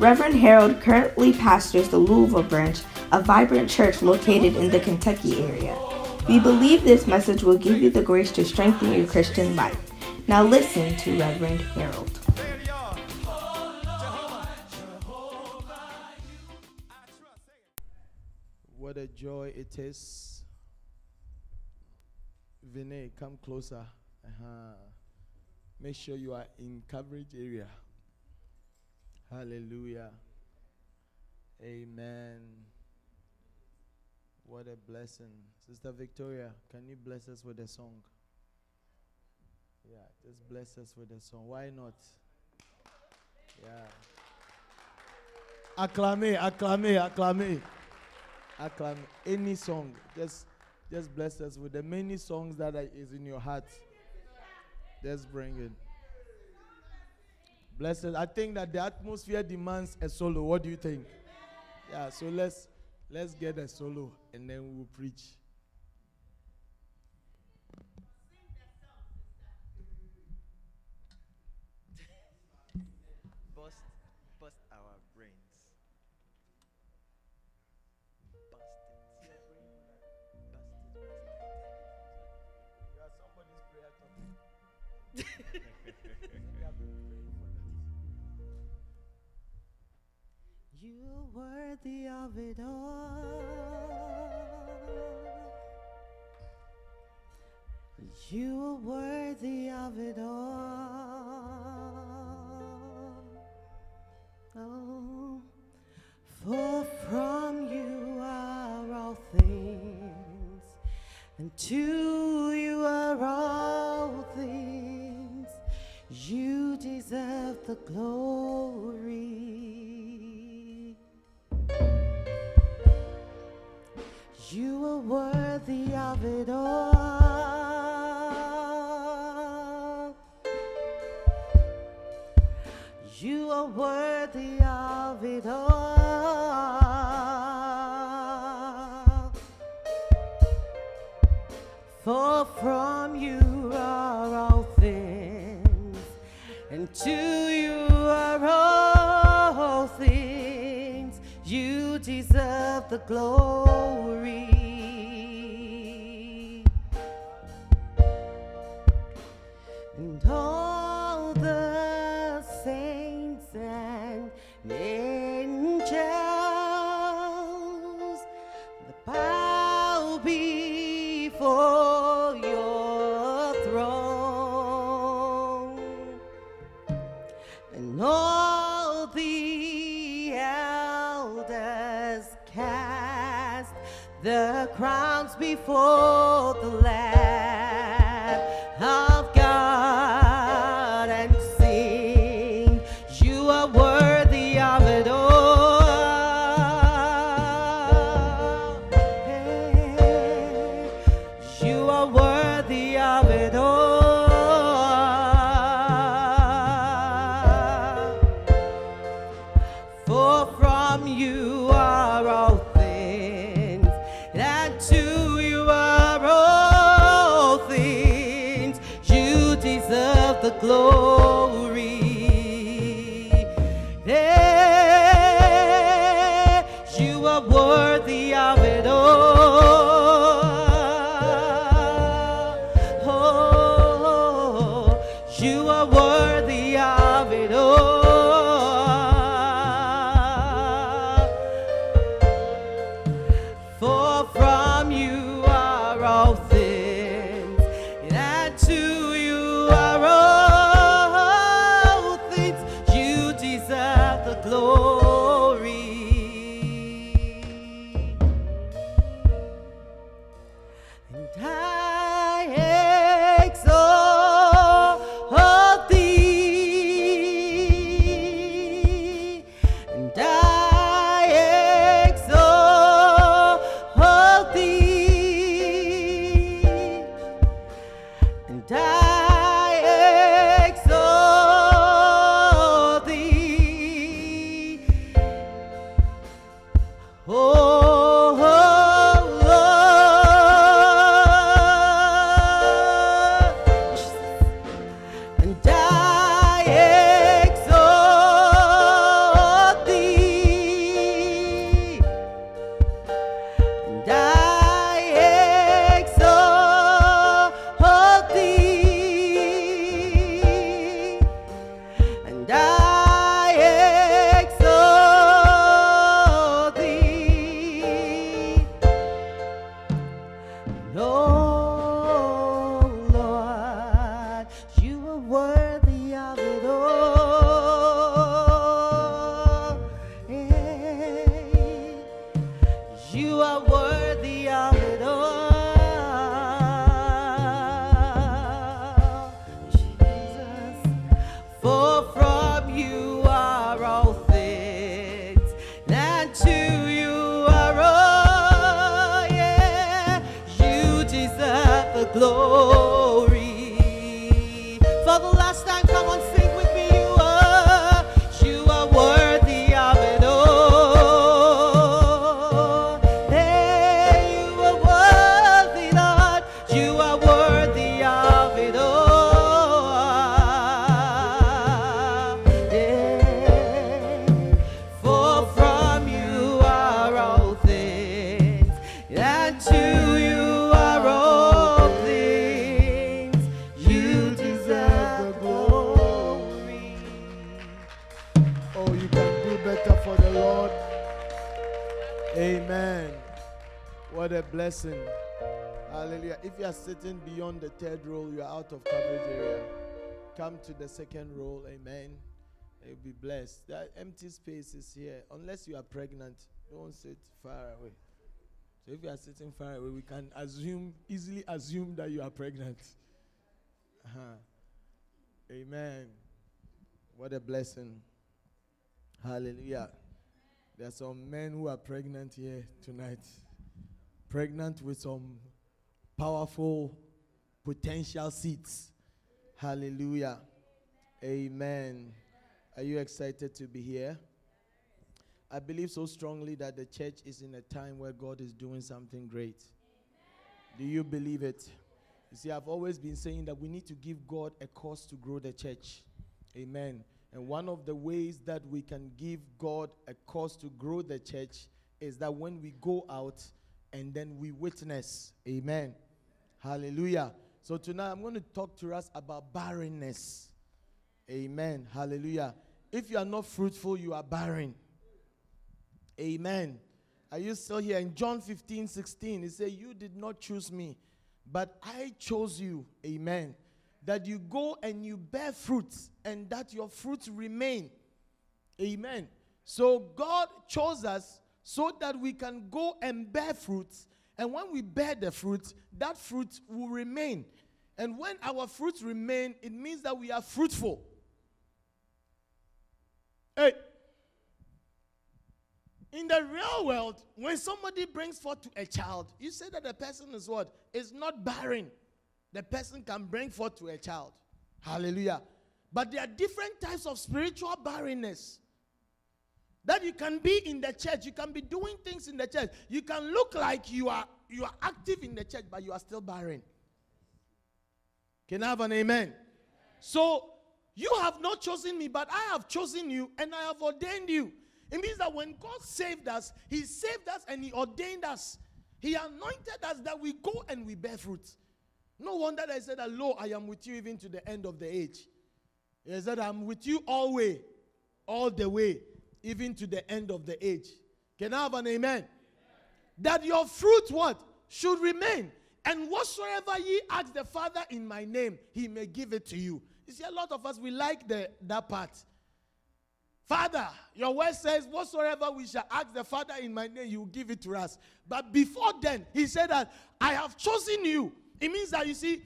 Reverend Harold currently pastors the Louisville branch, a vibrant church located in the Kentucky area. We believe this message will give you the grace to strengthen your Christian life. Now listen to Reverend Harold. What a joy it is. Vinay, come closer. Uh-huh. Make sure you are in coverage area. Hallelujah. Amen. What a blessing. Sister Victoria, can you bless us with a song? Yeah, just bless us with a song. Why not? Yeah. Acclamé, acclamé, acclamé. Acclamé. Any song. Just just bless us with the many songs that is in your heart. Just bring it. Bless us. I think that the atmosphere demands a solo. What do you think? Yeah, so let's let's get a solo and then we'll preach. Worthy of it all. You are worthy of it all. Oh, for from you are all things, and to you are all things. You deserve the glory. Amen. What a blessing. Hallelujah. If you are sitting beyond the third row, you are out of coverage area. Come to the second row. Amen. You'll be blessed. That empty space is here. Unless you are pregnant, don't sit far away. So if you are sitting far away, we can assume, easily assume that you are pregnant. Uh-huh. Amen. What a blessing. Hallelujah. There are some men who are pregnant here tonight. Pregnant with some powerful potential seeds. Hallelujah. Amen. Are you excited to be here? I believe so strongly that the church is in a time where God is doing something great. Do you believe it? You see, I've always been saying that we need to give God a cause to grow the church. Amen. And one of the ways that we can give God a cause to grow the church is that when we go out and then we witness. Amen. Hallelujah. So tonight I'm going to talk to us about barrenness. Amen. Hallelujah. If you are not fruitful, you are barren. Amen. Are you still here? In John 15, 16, he said, You did not choose me, but I chose you. Amen. That you go and you bear fruits and that your fruits remain. Amen. So God chose us so that we can go and bear fruits. And when we bear the fruit, that fruit will remain. And when our fruits remain, it means that we are fruitful. Hey, in the real world, when somebody brings forth to a child, you say that the person is what? Is not barren. The person can bring forth to a child. Hallelujah. But there are different types of spiritual barrenness. That you can be in the church, you can be doing things in the church. You can look like you are you are active in the church, but you are still barren. Can I have an amen? So you have not chosen me, but I have chosen you and I have ordained you. It means that when God saved us, He saved us and He ordained us. He anointed us that we go and we bear fruit. No wonder that He said Lo, I am with you even to the end of the age. He said, I'm with you all way, all the way, even to the end of the age. Can I have an amen? amen? That your fruit what? Should remain. And whatsoever ye ask the Father in my name, he may give it to you. You see, a lot of us, we like the, that part. Father, your word says, whatsoever we shall ask the Father in my name, you will give it to us. But before then, he said that I have chosen you. It means that you see,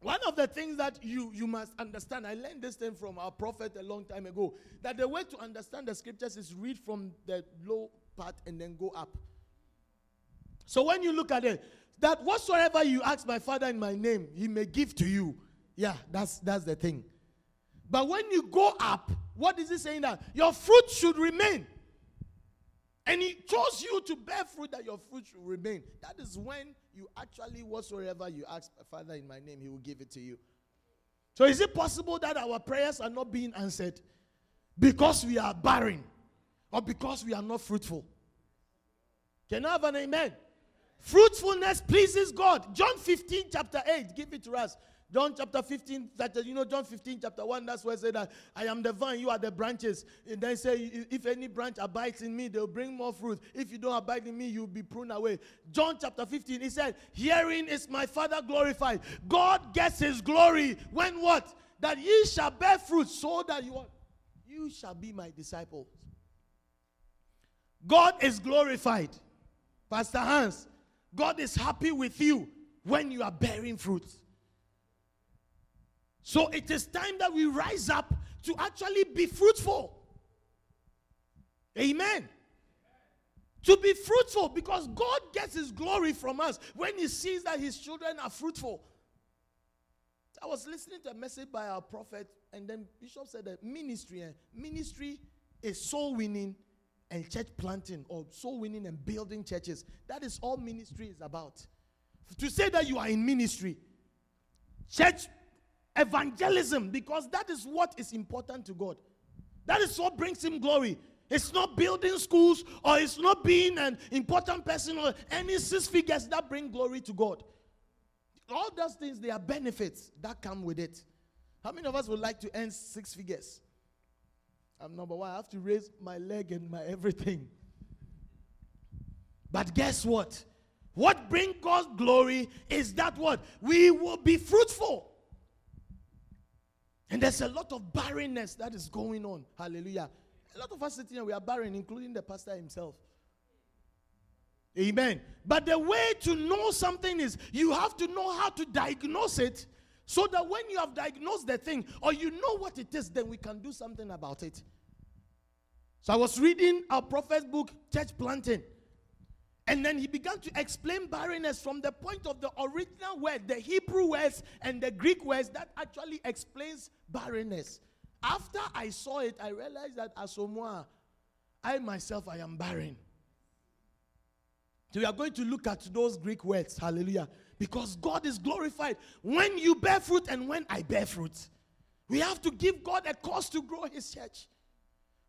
one of the things that you, you must understand, I learned this thing from our prophet a long time ago, that the way to understand the scriptures is read from the low part and then go up. So when you look at it, that whatsoever you ask my father in my name, he may give to you. Yeah, that's that's the thing. But when you go up, what is he saying that your fruit should remain? And he chose you to bear fruit that your fruit should remain. That is when you actually, whatsoever you ask Father in my name, he will give it to you. So is it possible that our prayers are not being answered because we are barren or because we are not fruitful? Can I have an amen? Fruitfulness pleases God. John 15, chapter 8, give it to us. John chapter 15, that you know, John 15, chapter 1, that's where it said that I am the vine, you are the branches. And then say, if any branch abides in me, they'll bring more fruit. If you don't abide in me, you'll be pruned away. John chapter 15, he said, Herein is my Father glorified. God gets his glory when what? That ye shall bear fruit, so that you, you shall be my disciples. God is glorified. Pastor Hans, God is happy with you when you are bearing fruit. So it is time that we rise up to actually be fruitful. Amen. To be fruitful because God gets his glory from us when he sees that his children are fruitful. I was listening to a message by our prophet, and then Bishop said that ministry, eh, ministry is soul winning and church planting, or soul winning and building churches. That is all ministry is about. To say that you are in ministry, church evangelism because that is what is important to God. That is what brings him glory. It's not building schools or it's not being an important person or any six figures that bring glory to God. All those things, they are benefits that come with it. How many of us would like to earn six figures? I'm number one. I have to raise my leg and my everything. But guess what? What brings God glory is that what? We will be fruitful. And there's a lot of barrenness that is going on. Hallelujah. A lot of us sitting here, we are barren, including the pastor himself. Amen. But the way to know something is you have to know how to diagnose it so that when you have diagnosed the thing or you know what it is, then we can do something about it. So I was reading our prophet's book, Church Planting. And then he began to explain barrenness from the point of the original word, the Hebrew words and the Greek words that actually explains barrenness. After I saw it, I realized that as Omoa, I myself, I am barren. So we are going to look at those Greek words. Hallelujah. Because God is glorified when you bear fruit and when I bear fruit. We have to give God a cause to grow his church.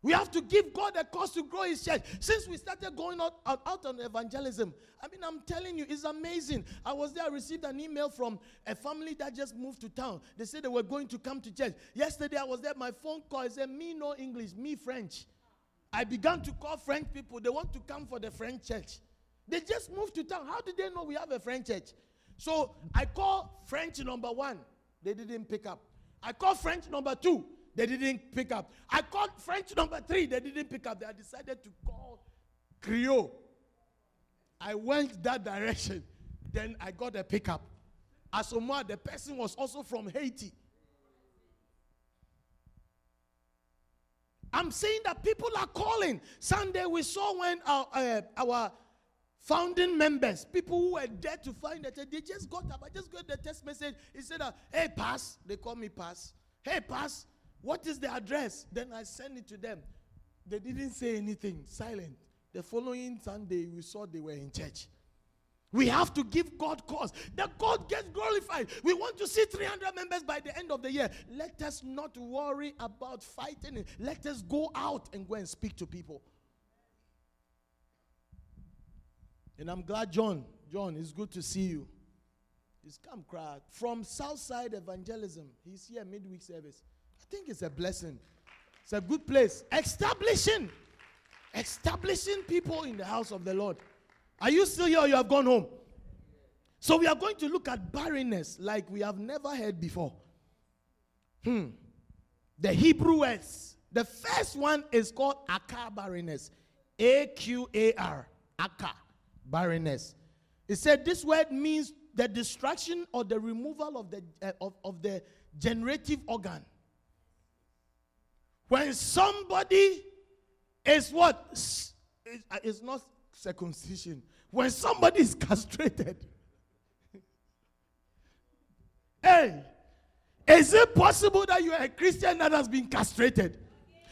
We have to give God a cause to grow his church. Since we started going out, out, out, on evangelism, I mean, I'm telling you, it's amazing. I was there, I received an email from a family that just moved to town. They said they were going to come to church. Yesterday, I was there, my phone call said, Me no English, me French. I began to call French people. They want to come for the French church. They just moved to town. How did they know we have a French church? So I call French number one. They didn't pick up. I call French number two. They didn't pick up. I called French number three. They didn't pick up. They decided to call Creole. I went that direction. Then I got a pickup. Asamoah, the person was also from Haiti. I'm saying that people are calling. Sunday we saw when our, uh, our founding members, people who were there to find it, they just got up. I just got the text message. He said, uh, "Hey, pass." They call me pass. Hey, pass. What is the address? Then I send it to them. They didn't say anything. Silent. The following Sunday, we saw they were in church. We have to give God cause that God gets glorified. We want to see 300 members by the end of the year. Let us not worry about fighting it. Let us go out and go and speak to people. And I'm glad, John. John, it's good to see you. He's come crowd from Southside Evangelism. He's here midweek service. Think it's a blessing. It's a good place. Establishing, establishing people in the house of the Lord. Are you still here or you have gone home? So we are going to look at barrenness like we have never heard before. Hmm. The Hebrew words. The first one is called Aqar barrenness. A Q A R. Aqar barrenness. It said this word means the destruction or the removal of the, uh, of, of the generative organ. When somebody is what? It's not circumcision. When somebody is castrated. hey, is it possible that you are a Christian that has been castrated?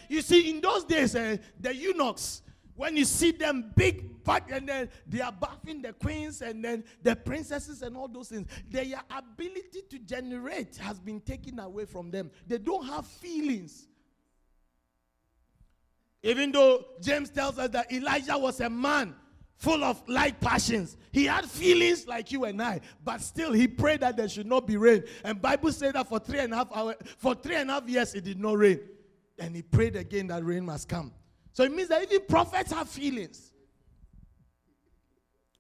You see, in those days, uh, the eunuchs, when you see them big back and then they are bathing the queens and then the princesses and all those things, their ability to generate has been taken away from them. They don't have feelings. Even though James tells us that Elijah was a man full of like passions. He had feelings like you and I, but still he prayed that there should not be rain. And Bible said that for three and a half hours, for three and a half years it did not rain. And he prayed again that rain must come. So it means that even prophets have feelings.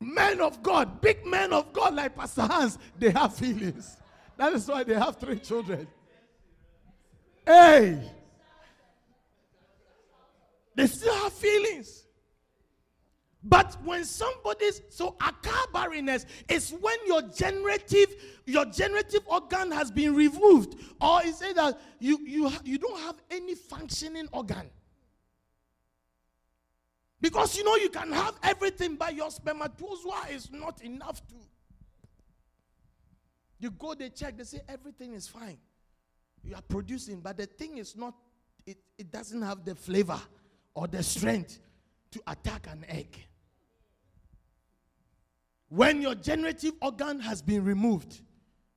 Men of God, big men of God like Pastor Hans, they have feelings. That is why they have three children. Hey! They still have feelings. But when somebody's so Aqar barrenness is when your generative your generative organ has been removed, or is it that you you you don't have any functioning organ? Because you know you can have everything, but your spermatozoa is not enough to. You go, they check, they say everything is fine. You are producing, but the thing is not, it, it doesn't have the flavor or the strength to attack an egg. When your generative organ has been removed,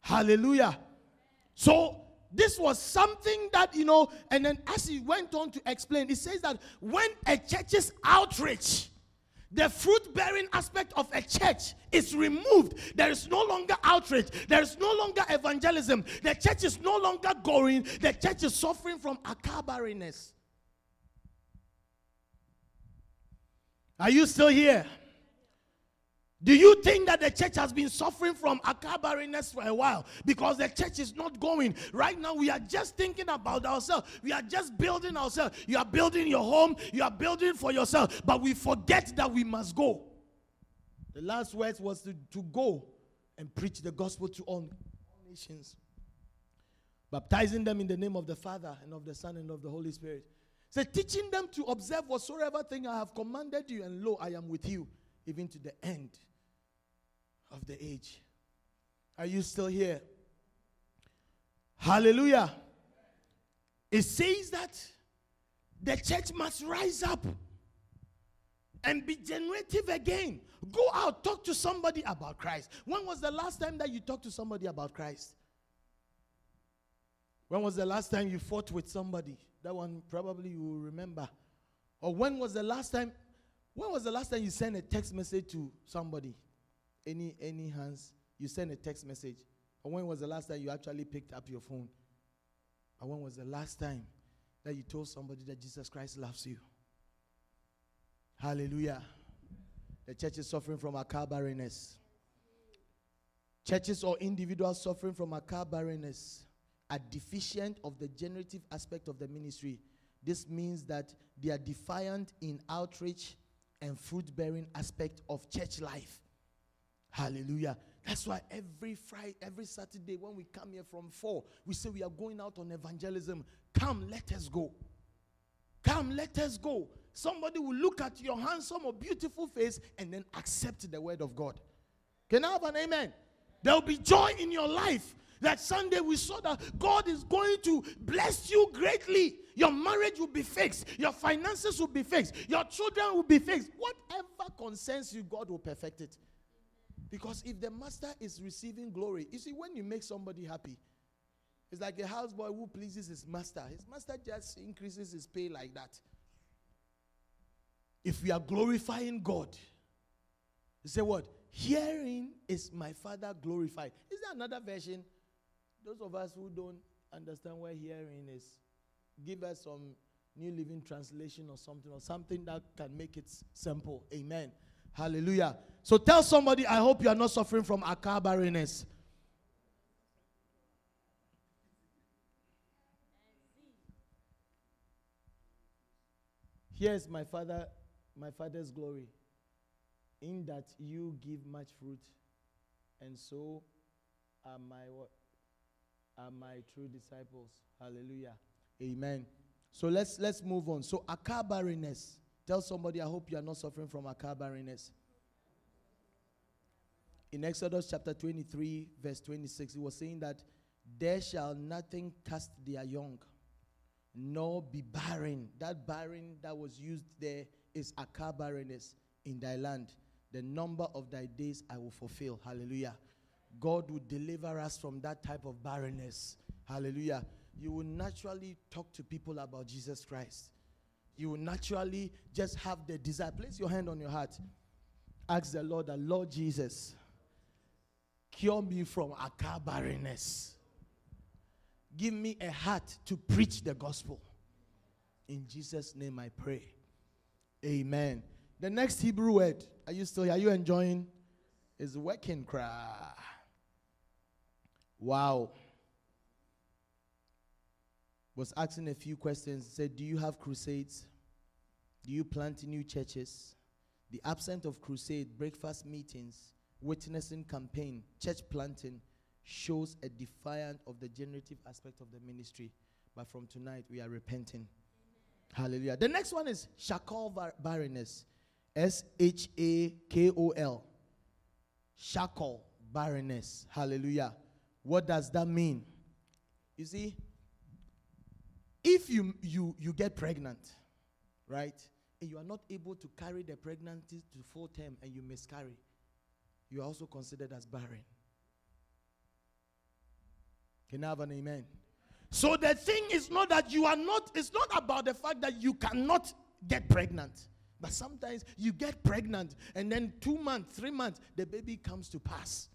hallelujah. So, this was something that, you know, and then as he went on to explain, he says that when a church's outreach, the fruit bearing aspect of a church is removed. There is no longer outreach. There is no longer evangelism. The church is no longer going. The church is suffering from Aqar barrenness. Are you still here? Do you think that the church has been suffering from Aqar barrenness for a while because the church is not going? Right now, we are just thinking about ourselves. We are just building ourselves. You are building your home, you are building for yourself, but we forget that we must go. The last words was to, to go and preach the gospel to all nations, baptizing them in the name of the Father and of the Son and of the Holy Spirit. Say, teaching them to observe whatsoever thing I have commanded you, and lo, I am with you even to the end of the age. Are you still here? Hallelujah. It says that the church must rise up and be generative again. Go out, talk to somebody about Christ. When was the last time that you talked to somebody about Christ? When was the last time you fought with somebody? That one probably you will remember. Or when was the last time when was the last time you sent a text message to somebody? Any any hands? You sent a text message. Or when was the last time you actually picked up your phone? Or when was the last time that you told somebody that Jesus Christ loves you? Hallelujah. The church is suffering from Aqar barrenness. Churches or individuals suffering from Aqar barrenness are deficient of the generative aspect of the ministry. This means that they are defiant in outreach and fruit bearing aspect of church life. Hallelujah. That's why every Friday, every Saturday, when we come here from four, we say we are going out on evangelism. Come, let us go. Come, let us go. Somebody will look at your handsome or beautiful face and then accept the word of God. Can I have an amen? There will be joy in your life. That Sunday we saw that God is going to bless you greatly. Your marriage will be fixed. Your finances will be fixed. Your children will be fixed. Whatever concerns you, God will perfect it. Because if the master is receiving glory, you see, when you make somebody happy, it's like a houseboy who pleases his master. His master just increases his pay like that. If we are glorifying God, you say what? Hearing is my father glorified. Is there another version? Those of us who don't understand where hearing is, give us some New Living Translation or something, or something that can make it simple. Amen. Hallelujah. So tell somebody, I hope you are not suffering from Aqar barrenness. Here's my father, my father's glory, in that you give much fruit, and so are my what? Are my true disciples. Hallelujah. Amen. So let's let's move on. So Aqar barrenness. Tell somebody, I hope you are not suffering from Aqar barrenness. In Exodus chapter 23, verse 26, he was saying that there shall nothing cast their young, nor be barren. That barren that was used there is Aqar barrenness in thy land. The number of thy days I will fulfill. Hallelujah. God will deliver us from that type of barrenness. Hallelujah. You will naturally talk to people about Jesus Christ. You will naturally just have the desire. Place your hand on your heart. Ask the Lord, the Lord Jesus, cure me from Aqar barrenness. Give me a heart to preach the gospel. In Jesus' name I pray. Amen. The next Hebrew word, are you still here? Are you enjoying? Is working cry. Wow. Was asking a few questions. Said, Do you have crusades? Do you plant new churches? The absence of crusade, breakfast meetings, witnessing campaign, church planting shows a defiant of the generative aspect of the ministry. But from tonight, we are repenting. Hallelujah. The next one is Shakol bar- barrenness. S H A K O L. Shakol barrenness. Hallelujah. What does that mean? You see, if you you you get pregnant, right, and you are not able to carry the pregnancy to full term and you miscarry, you are also considered as barren. Can I have an amen? So the thing is not that you are not, it's not about the fact that you cannot get pregnant. But sometimes you get pregnant and then two months, three months, the baby comes to pass.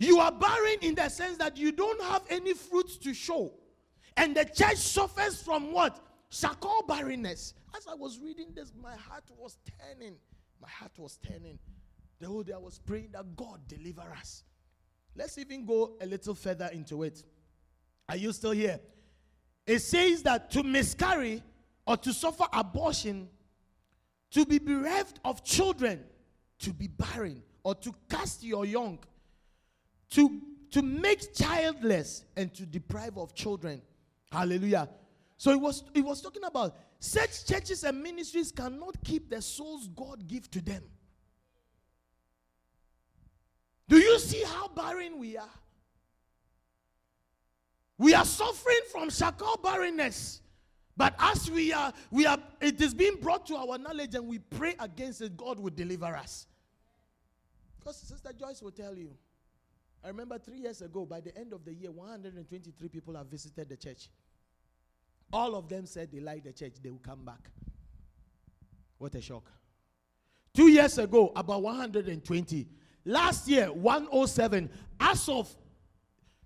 You are barren in the sense that you don't have any fruits to show. And the church suffers from what? Shakal barrenness. As I was reading this, my heart was turning. My heart was turning. The whole day I was praying that God deliver us. Let's even go a little further into it. Are you still here? It says that to miscarry or to suffer abortion, to be bereft of children, to be barren, or to cast your young, to, to make childless, and to deprive of children. Hallelujah. So it was, it was talking about such churches and ministries cannot keep the souls God give to them. Do you see how barren we are? We are suffering from shakal barrenness. But as we are, we are, it is being brought to our knowledge and we pray against it, God will deliver us. Because Sister Joyce will tell you. I remember three years ago, by the end of the year, 123 people have visited the church. All of them said they like the church, they will come back. What a shock. Two years ago, about 120. Last year, 107. As of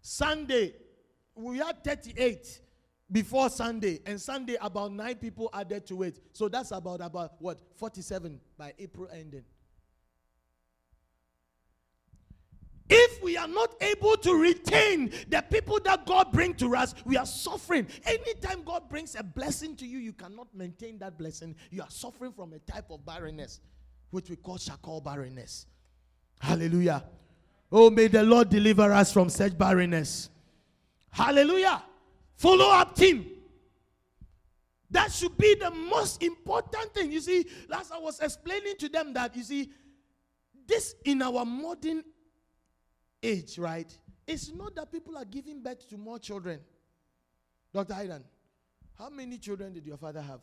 Sunday, we had 38 before Sunday, and Sunday about nine people added to it. So that's about about what 47 by April ending. If we are not able to retain the people that God brings to us, we are suffering. Anytime God brings a blessing to you, you cannot maintain that blessing. You are suffering from a type of barrenness, which we call shakal barrenness. Hallelujah. Oh, may the Lord deliver us from such barrenness. Hallelujah. Follow up team. That should be the most important thing. You see, last I was explaining to them that, you see, this in our modern age, right? It's not that people are giving birth to more children. Dr. Hayden, how many children did your father have?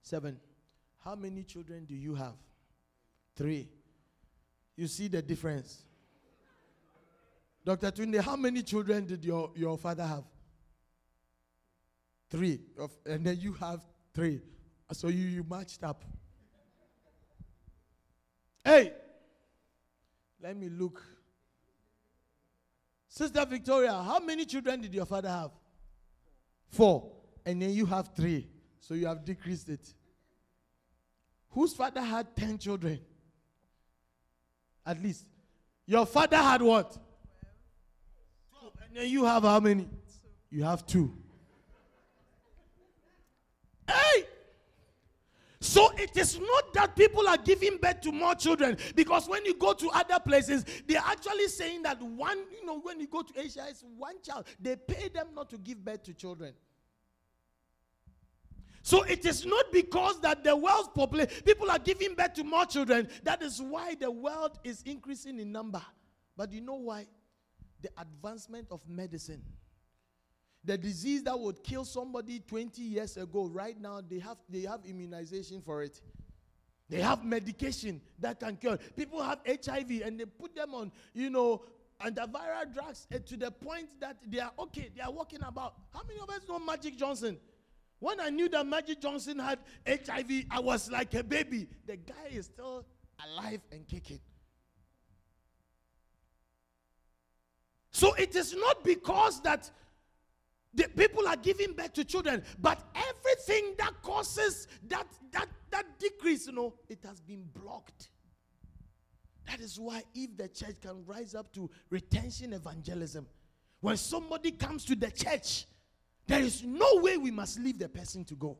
Seven. How many children do you have? Three. You see the difference. Dr. Tunde, how many children did your, your father have? Three. Of, and then you have three. So you, you matched up. Hey, let me look. Sister Victoria, how many children did your father have? Four. And then you have three. So you have decreased it. Whose father had 10 children? At least. Your father had what? 12. And then you have how many? You have two. Hey! So it is not that people are giving birth to more children because when you go to other places, they're actually saying that one, you know, when you go to Asia, it's one child. They pay them not to give birth to children. So it is not because that the world's population, people are giving birth to more children. That is why the world is increasing in number. But you know why? The advancement of medicine. The disease that would kill somebody 20 years ago, right now they have they have immunization for it. They have medication that can cure. People have HIV and they put them on, you know, antiviral drugs uh, to the point that they are okay, they are walking about. How many of us know Magic Johnson? When I knew that Magic Johnson had HIV, I was like a baby. The guy is still alive and kicking. So it is not because that the people are giving birth to children, but everything that causes that that that decrease, you know, it has been blocked. That is why if the church can rise up to retention evangelism, when somebody comes to the church, there is no way we must leave the person to go.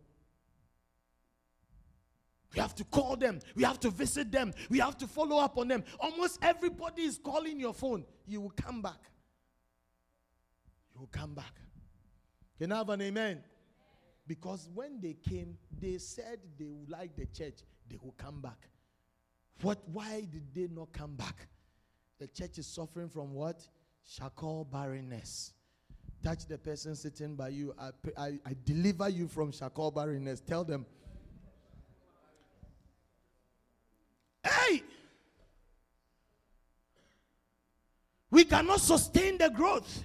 We have to call them. We have to visit them. We have to follow up on them. Almost everybody is calling your phone. You will come back. You will come back. Can I have an amen? Because when they came, they said they would like the church. They will come back. What? Why did they not come back? The church is suffering from what? Shakal barrenness. Touch the person sitting by you. I, I, I deliver you from shakal barrenness. Tell them. Hey! We cannot sustain the growth.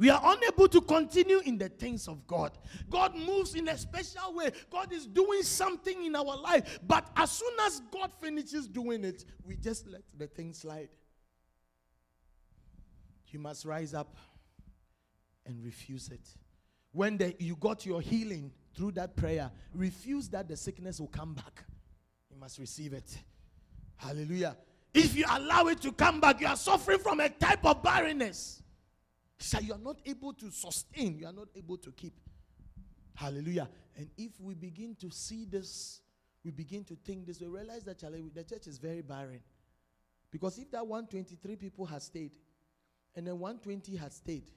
We are unable to continue in the things of God. God moves in a special way. God is doing something in our life. But as soon as God finishes doing it, we just let the thing slide. You must rise up and refuse it. when the, you got your healing through that prayer, refuse that the sickness will come back. You must receive it. Hallelujah. If you allow it to come back, you are suffering from a type of barrenness. So you are not able to sustain, you are not able to keep. Hallelujah. And if we begin to see this, we begin to think this, we realize that the church is very barren. Because if that 123 people had stayed, and then 120 had stayed,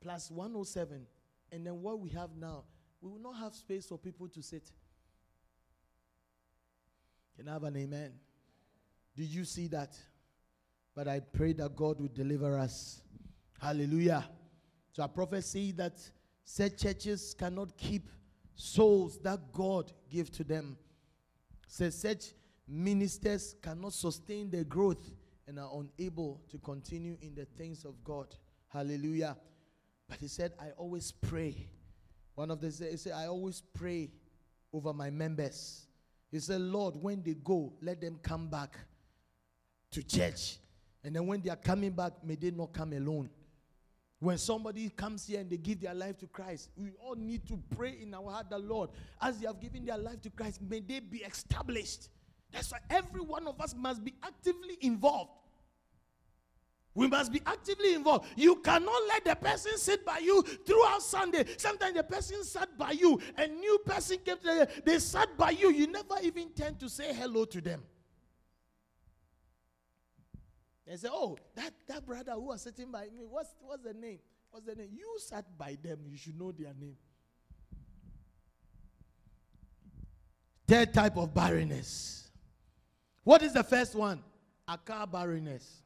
plus 107, and then what we have now, we will not have space for people to sit. Can I have an amen? Do you see that? But I pray that God will deliver us. Hallelujah. So prophet say that said churches cannot keep souls that God gave to them. Says such ministers cannot sustain their growth and are unable to continue in the things of God. Hallelujah. But he said, I always pray. One of the he said, I always pray over my members. He said, Lord, when they go, let them come back to church. And then when they are coming back, may they not come alone. When somebody comes here and they give their life to Christ, we all need to pray in our heart, the Lord, as they have given their life to Christ, may they be established. That's why every one of us must be actively involved. We must be actively involved. You cannot let the person sit by you throughout Sunday. Sometimes the person sat by you, a new person came to they sat by you. You never even tend to say hello to them. They say, Oh, that, that brother who was sitting by me, what's, what's the name? What's the name? You sat by them, you should know their name. Third type of barrenness. What is the first one? Aqar barrenness.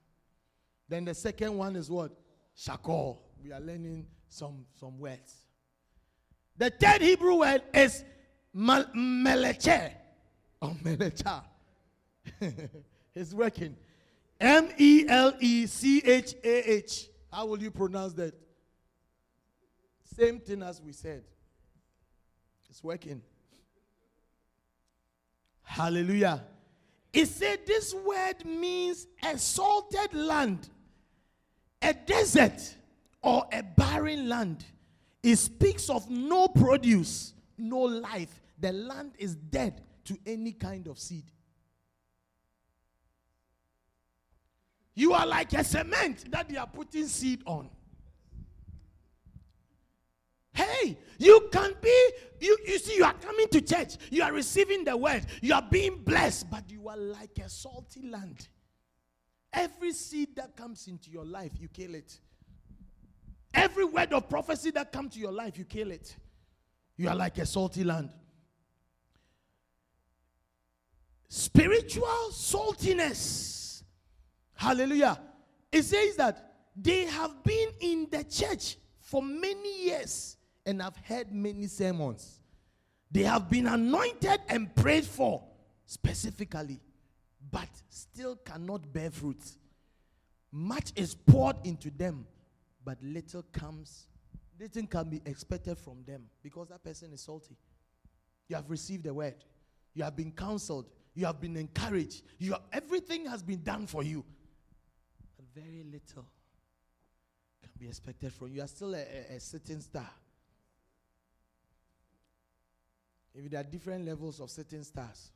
Then the second one is what? Shakor. We are learning some, some words. The third Hebrew word is meleche. Oh, or melecha. it's working. M E L E C H A H. How will you pronounce that? Same thing as we said. It's working. Hallelujah. It said this word means a salted land, a desert, or a barren land. It speaks of no produce, no life. The land is dead to any kind of seed. You are like a cement that they are putting seed on. Hey, you can be, you, you see, you are coming to church, you are receiving the word, you are being blessed, but you are like a salty land. Every seed that comes into your life, you kill it. Every word of prophecy that comes to your life, you kill it. You are like a salty land. Spiritual saltiness. Hallelujah. It says that they have been in the church for many years and have heard many sermons. They have been anointed and prayed for specifically, but still cannot bear fruit. Much is poured into them, but little comes, little can be expected from them because that person is salty. You have received the word, you have been counseled, you have been encouraged, you have, everything has been done for you, very little can be expected from you. You are still a, a, a sitting star. If there are different levels of certain stars,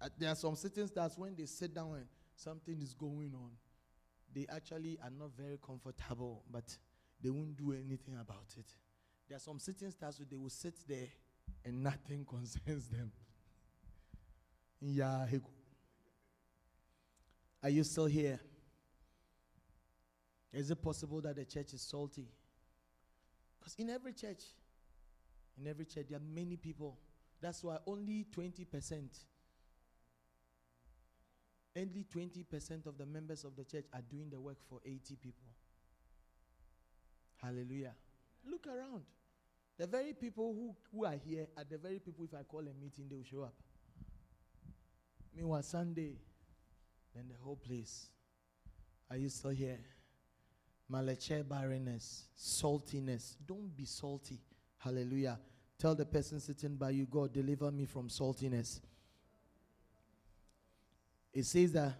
uh, there are some certain stars when they sit down and something is going on, they actually are not very comfortable, but they won't do anything about it. There are some certain stars where they will sit there and nothing concerns them. Yeah, are you still here? Is it possible that the church is salty? Because in every church, in every church, there are many people. That's why only 20%, only 20% of the members of the church are doing the work for 80 people. Hallelujah. Look around. The very people who, who are here are the very people, if I call a meeting, they will show up. Meanwhile, Sunday, then the whole place. Are you still here? Melecha barrenness, saltiness. Don't be salty. Hallelujah. Tell the person sitting by you, God, deliver me from saltiness. It says that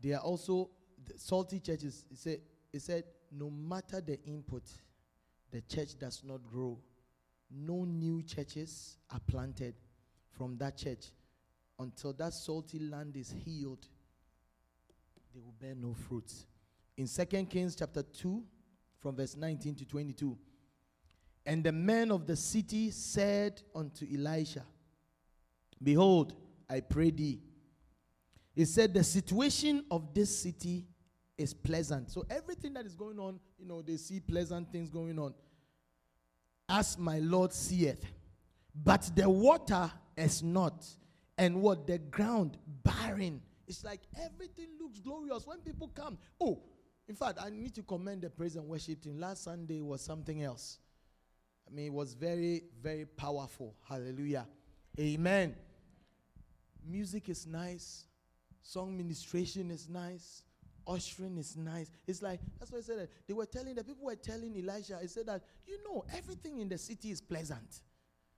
they are also the salty churches. It said, it said, no matter the input, the church does not grow, no new churches are planted from that church until that salty land is healed they will bear no fruits in Second kings chapter 2 from verse 19 to 22 and the men of the city said unto elisha behold i pray thee he said the situation of this city is pleasant so everything that is going on you know they see pleasant things going on as my Lord seeth. But the water is not, and what the ground barren. It's like everything looks glorious when people come. Oh, in fact, I need to commend the praise and worship team. Last Sunday was something else. I mean, it was very, very powerful. Hallelujah. Amen. Music is nice, song ministration is nice, ushering is nice. It's like that's why I said that they were telling the people were telling Elijah. He said that you know everything in the city is pleasant.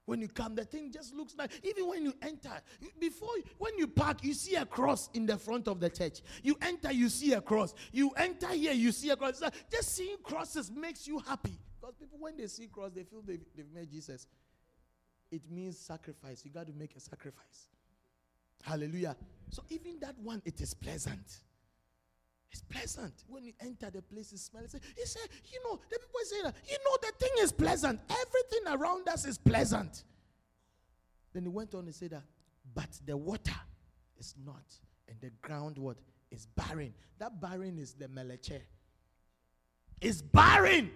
When you come, the thing just looks nice. Even when you enter, before when you park, you see a cross in the front of the church. You enter, you see a cross. You enter here, you see a cross. Just seeing crosses makes you happy because people when they see cross, they feel they've, they've met Jesus. It means sacrifice. You got to make a sacrifice. Hallelujah. So even that one, it is pleasant. It's pleasant. When you enter the place, it smells. He said, you know, the people say that, you know, the thing is pleasant. Everything around us is pleasant. Then he went on and said that, but the water is not, and the ground what is barren. That barren is the meleche. It's barren.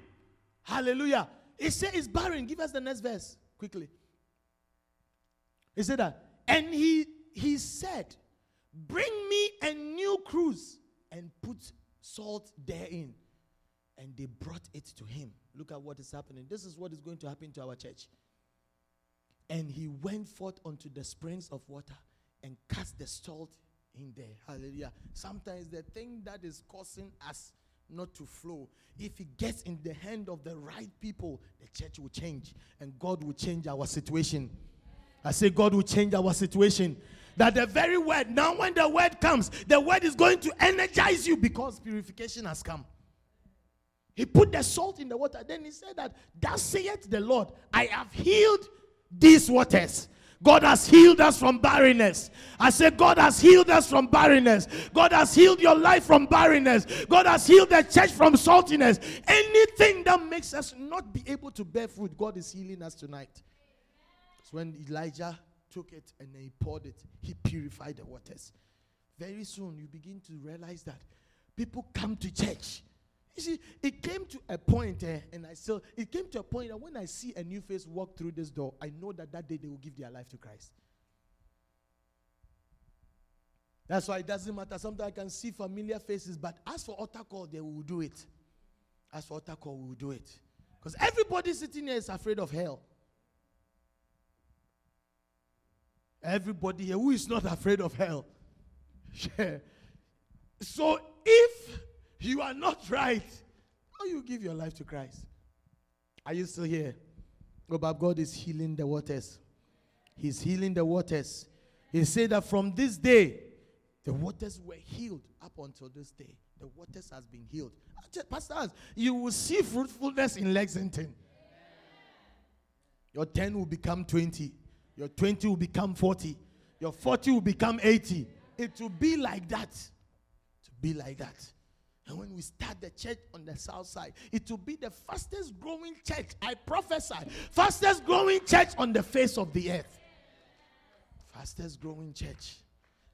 Hallelujah. He said it's barren. Give us the next verse quickly. He said that, and he he said, Bring me a new cruse and put salt therein. And they brought it to him. Look at what is happening. This is what is going to happen to our church. And he went forth unto the springs of water and cast the salt in there. Hallelujah. Sometimes the thing that is causing us not to flow, if it gets in the hand of the right people, the church will change and God will change our situation. I say, God will change our situation. That the very word, now when the word comes, the word is going to energize you because purification has come. He put the salt in the water. Then he said that, Thus saith the Lord, I have healed these waters. God has healed us from barrenness. I say, God has healed us from barrenness. God has healed your life from barrenness. God has healed the church from saltiness. Anything that makes us not be able to bear fruit, God is healing us tonight. So when Elijah took it and then he poured it, he purified the waters. Very soon you begin to realize that people come to church. You see, it came to a point, eh, and I still, it came to a point that when I see a new face walk through this door, I know that that day they will give their life to Christ. That's why it doesn't matter. Sometimes I can see familiar faces, but as for altar call, they will do it. As for altar call, we will do it. Because everybody sitting here is afraid of hell. Everybody here who is not afraid of hell. So if you are not right, how you give your life to Christ? Are you still here? Oh, but God is healing the waters. He's healing the waters. He said that from this day, the waters were healed up until this day. The waters has been healed. Pastors, you will see fruitfulness in Lexington. Your 10 will become 20. Your 20 will become 40. Your 40 will become 80. It will be like that. To be like that. And when we start the church on the south side, it will be the fastest growing church. I prophesy. Fastest growing church on the face of the earth. Fastest growing church.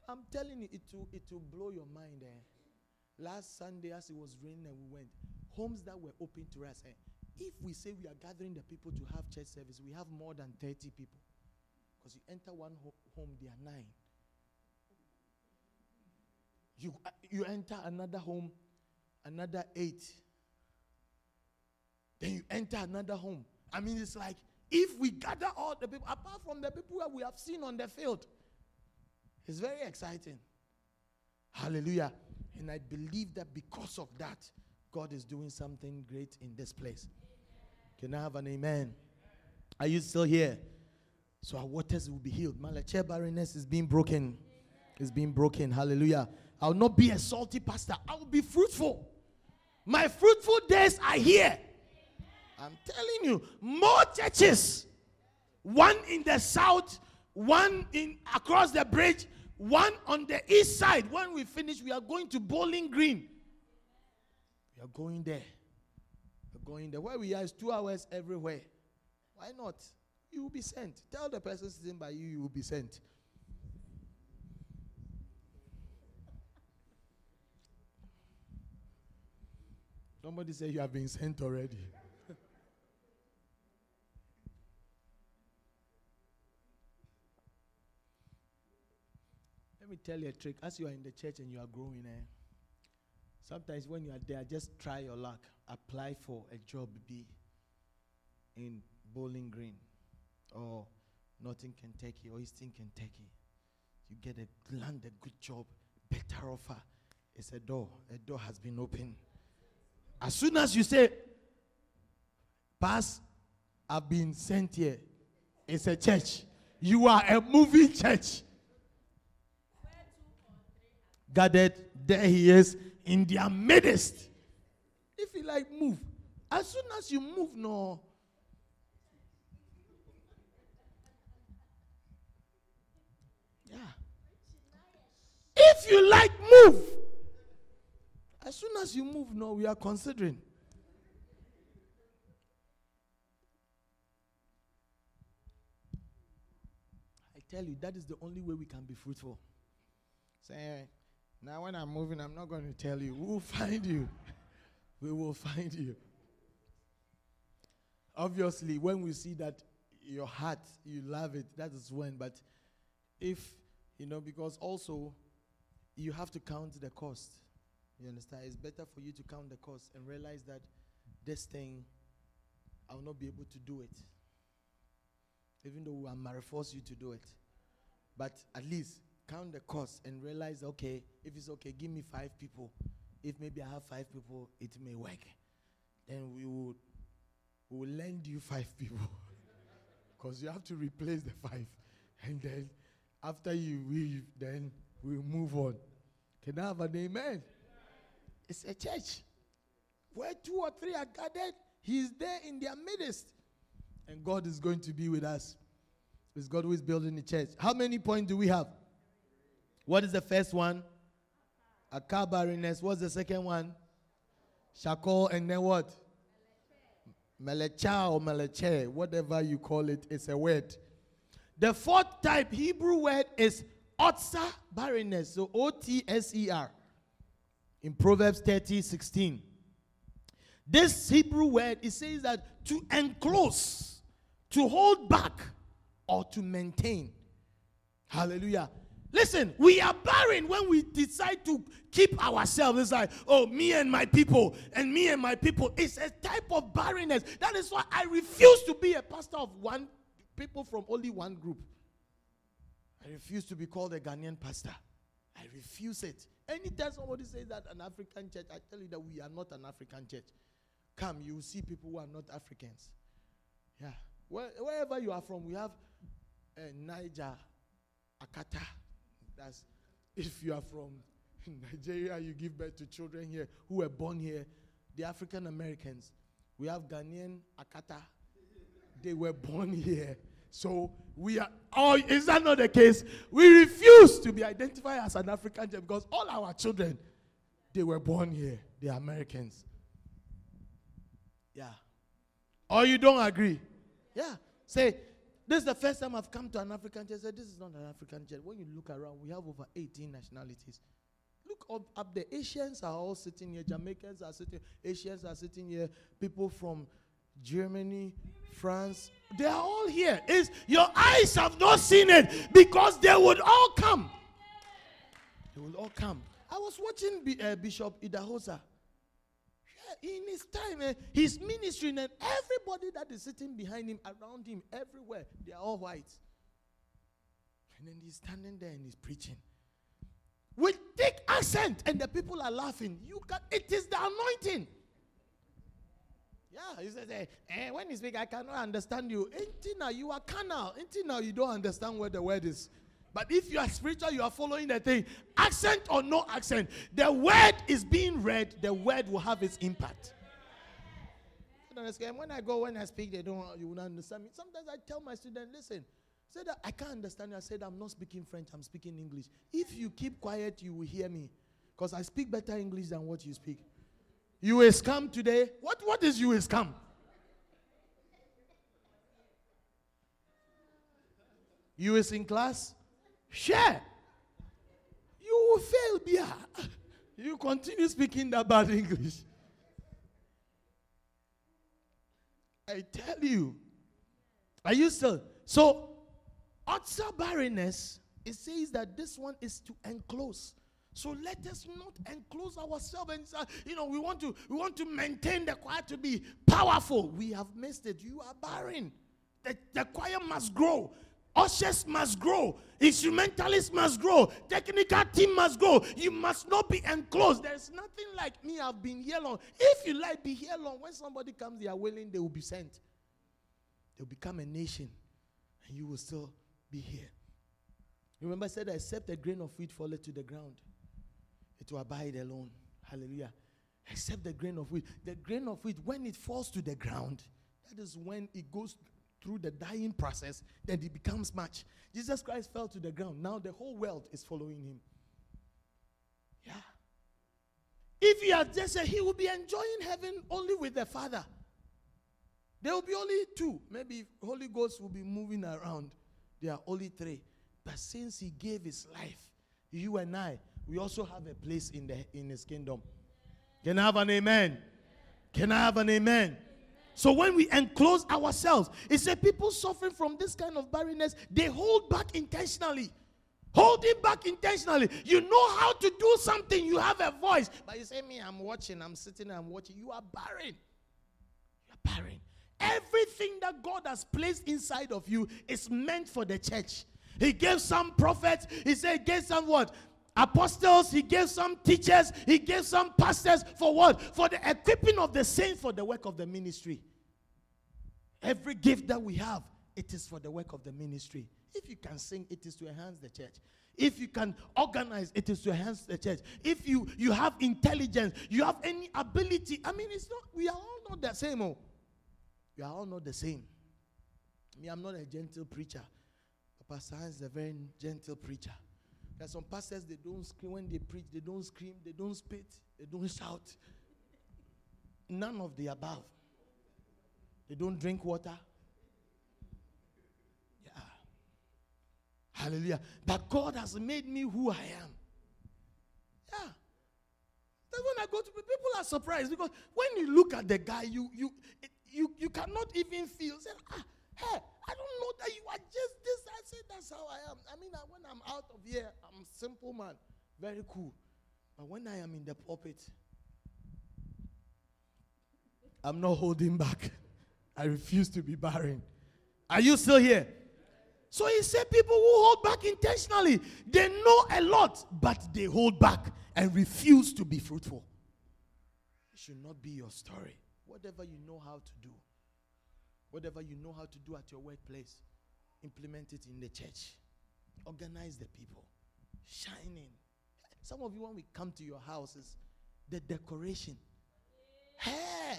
I'm telling you, it will, it will blow your mind. Eh? Last Sunday, as it was raining and we went, homes that were open to us. Eh? If we say we are gathering the people to have church service, we have more than 30 people. Because you enter one ho- home, there are nine. You, uh, you enter another home, another eight. Then you enter another home. I mean, it's like if we gather all the people, apart from the people that we have seen on the field, it's very exciting. Hallelujah. And I believe that because of that, God is doing something great in this place. Can I have an amen? Are you still here? So our waters will be healed. Melecha barrenness is being broken. It's being broken. Hallelujah. I'll not be a salty pastor. I will be fruitful. My fruitful days are here. I'm telling you, more churches. One in the south, one in across the bridge, one on the east side. When we finish, we are going to Bowling Green. We are going there. We're going there. Where we are is two hours everywhere. Why not? You will be sent. Tell the person sitting by you, you will be sent. Somebody say you have been sent already. Let me tell you a trick. As you are in the church and you are growing, eh, sometimes when you are there, just try your luck. Apply for a job be in Bowling Green Oh, or Northern Kentucky or Eastern Kentucky. You get a land a good job, better offer. It's a door. A door has been opened. As soon as you say, Pass, I've been sent here. It's a church. You are a moving church. Gathered, there he is in their midst. If you like, move. As soon as you move, no. Yeah. If you like, move. As soon as you move, no, we are considering. I tell you, that is the only way we can be fruitful. Say, eh, now when I'm moving, I'm not going to tell you. We will find you. we will find you. Obviously, when we see that your heart, you love it, that is when. But if, you know, because also you have to count the cost. You understand? It's better for you to count the cost and realize that this thing, I will not be able to do it. Even though I might force you to do it. But at least count the cost and realize, okay, if it's okay, give me five people. If maybe I have five people, it may work. Then we will, we will lend you five people. Because you have to replace the five. And then after you leave, then we'll move on. Can I have an amen? It's a church. Where two or three are gathered, He's there in their midst. And God is going to be with us. It's God who is building the church. How many points do we have? What is the first one? Aqar barrenness. What's the second one? Shakol and then what? Melecha or meleche, whatever you call it, it's a word. The fourth type Hebrew word is otsa barrenness. So O T S E R. In Proverbs 30 16. This Hebrew word, it says that to enclose, to hold back, or to maintain. Hallelujah. Listen, we are barren when we decide to keep ourselves. It's like, oh, me and my people, and me and my people. It's a type of barrenness. That is why I refuse to be a pastor of one people from only one group. I refuse to be called a Ghanaian pastor. I refuse it. Anytime somebody says that an African church, I tell you that we are not an African church. Come, you will see people who are not Africans. Yeah. Where, wherever you are from, we have uh, Niger, Akata. That's if you are from Nigeria, you give birth to children here who were born here. The African Americans, we have Ghanaian Akata. They were born here. So we are. Oh, is that not the case? We refuse to be identified as an African church because all our children, they were born here. They are Americans. Yeah. Or you don't agree? Yeah. Say, this is the first time I've come to an African church. Say, this is not an African church. When you look around, we have over 18 nationalities. Look up, up there. Asians are all sitting here. Jamaicans are sitting. Asians are sitting here. People from Germany, France, they are all here. Is your eyes have not seen it because they would all come. They will all come. I was watching B, uh, Bishop Idahosa. In his time, uh, his ministry, and everybody that is sitting behind him, around him, everywhere, they are all white. And then he's standing there and he's preaching with thick accent, and the people are laughing. You can, it is the anointing. Yeah, he says, eh, eh, when he speak, I cannot understand you. Until now, you are carnal. Until now, you don't understand what the word is. But if you are spiritual, you are following the thing. Accent or no accent, the word is being read, the word will have its impact. When I go, when I speak, they don't. You will understand me. Sometimes I tell my students, listen. Say that I can't understand. you." I said I'm not speaking French. I'm speaking English. If you keep quiet, you will hear me, because I speak better English than what you speak. You will today. What? What is you will scam? You is in class? Share. You will fail, Bia. You continue speaking that bad English. I tell you. Are you still? So, Otsa barrenness, it says that this one is to enclose. So let us not enclose ourselves and say, you know, we want to we want to maintain the choir to be powerful. We have missed it. You are barren. The, the choir must grow. Ushers must grow. Instrumentalists must grow. Technical team must grow. You must not be enclosed. There's nothing like me. I've been here long. If you like, be here long. When somebody comes, they are willing, they will be sent. They'll become a nation, and you will still be here. Remember, I said, except a grain of wheat falleth to the ground, it will abide alone. Hallelujah. Except the grain of wheat. The grain of wheat, when it falls to the ground, that is when it goes through the dying process, then it becomes much. Jesus Christ fell to the ground. Now the whole world is following him. Yeah. If he had just said he will be enjoying heaven only with the Father, there will be only two. Maybe Holy Ghost will be moving around. There are only three. But since he gave his life, you and I, we also have a place in the in his kingdom. Can I have an amen? Can I have an amen? So when we enclose ourselves, it's a people suffering from this kind of barrenness, they hold back intentionally. Holding back intentionally. You know how to do something, you have a voice. But you say, Me, I'm watching, I'm sitting, I'm watching. You are barren. You are barren. Everything that God has placed inside of you is meant for the church. He gave some prophets, he said, gave some what? Apostles, he gave some teachers, he gave some pastors for what? For the equipping of the saints for the work of the ministry. Every gift that we have, it is for the work of the ministry. If you can sing, it is to enhance the church. If you can organize, it is to enhance the church. If you you have intelligence, you have any ability. I mean, it's not. We are all not the same. Oh, we are all not the same. Me, I'm not a gentle preacher. Papa Science is a very gentle preacher. There are some pastors they don't scream when they preach. They don't scream. They don't spit. They don't shout. None of the above. They don't drink water. Yeah. Hallelujah. But God has made me who I am. Yeah. That's when I go to people are surprised because when you look at the guy, you you you you cannot even feel. Say, ah, hey, I don't know that you are just this. I said that's how I am. I mean, I, when I'm out of here, I'm simple man, very cool. But when I am in the pulpit, I'm not holding back. I refuse to be barren. Are you still here? So he said people who hold back intentionally, they know a lot, but they hold back and refuse to be fruitful. It should not be your story. Whatever you know how to do, whatever you know how to do at your workplace, implement it in the church. Organize the people. Shine in. Some of you, when we come to your houses, the decoration. Hey!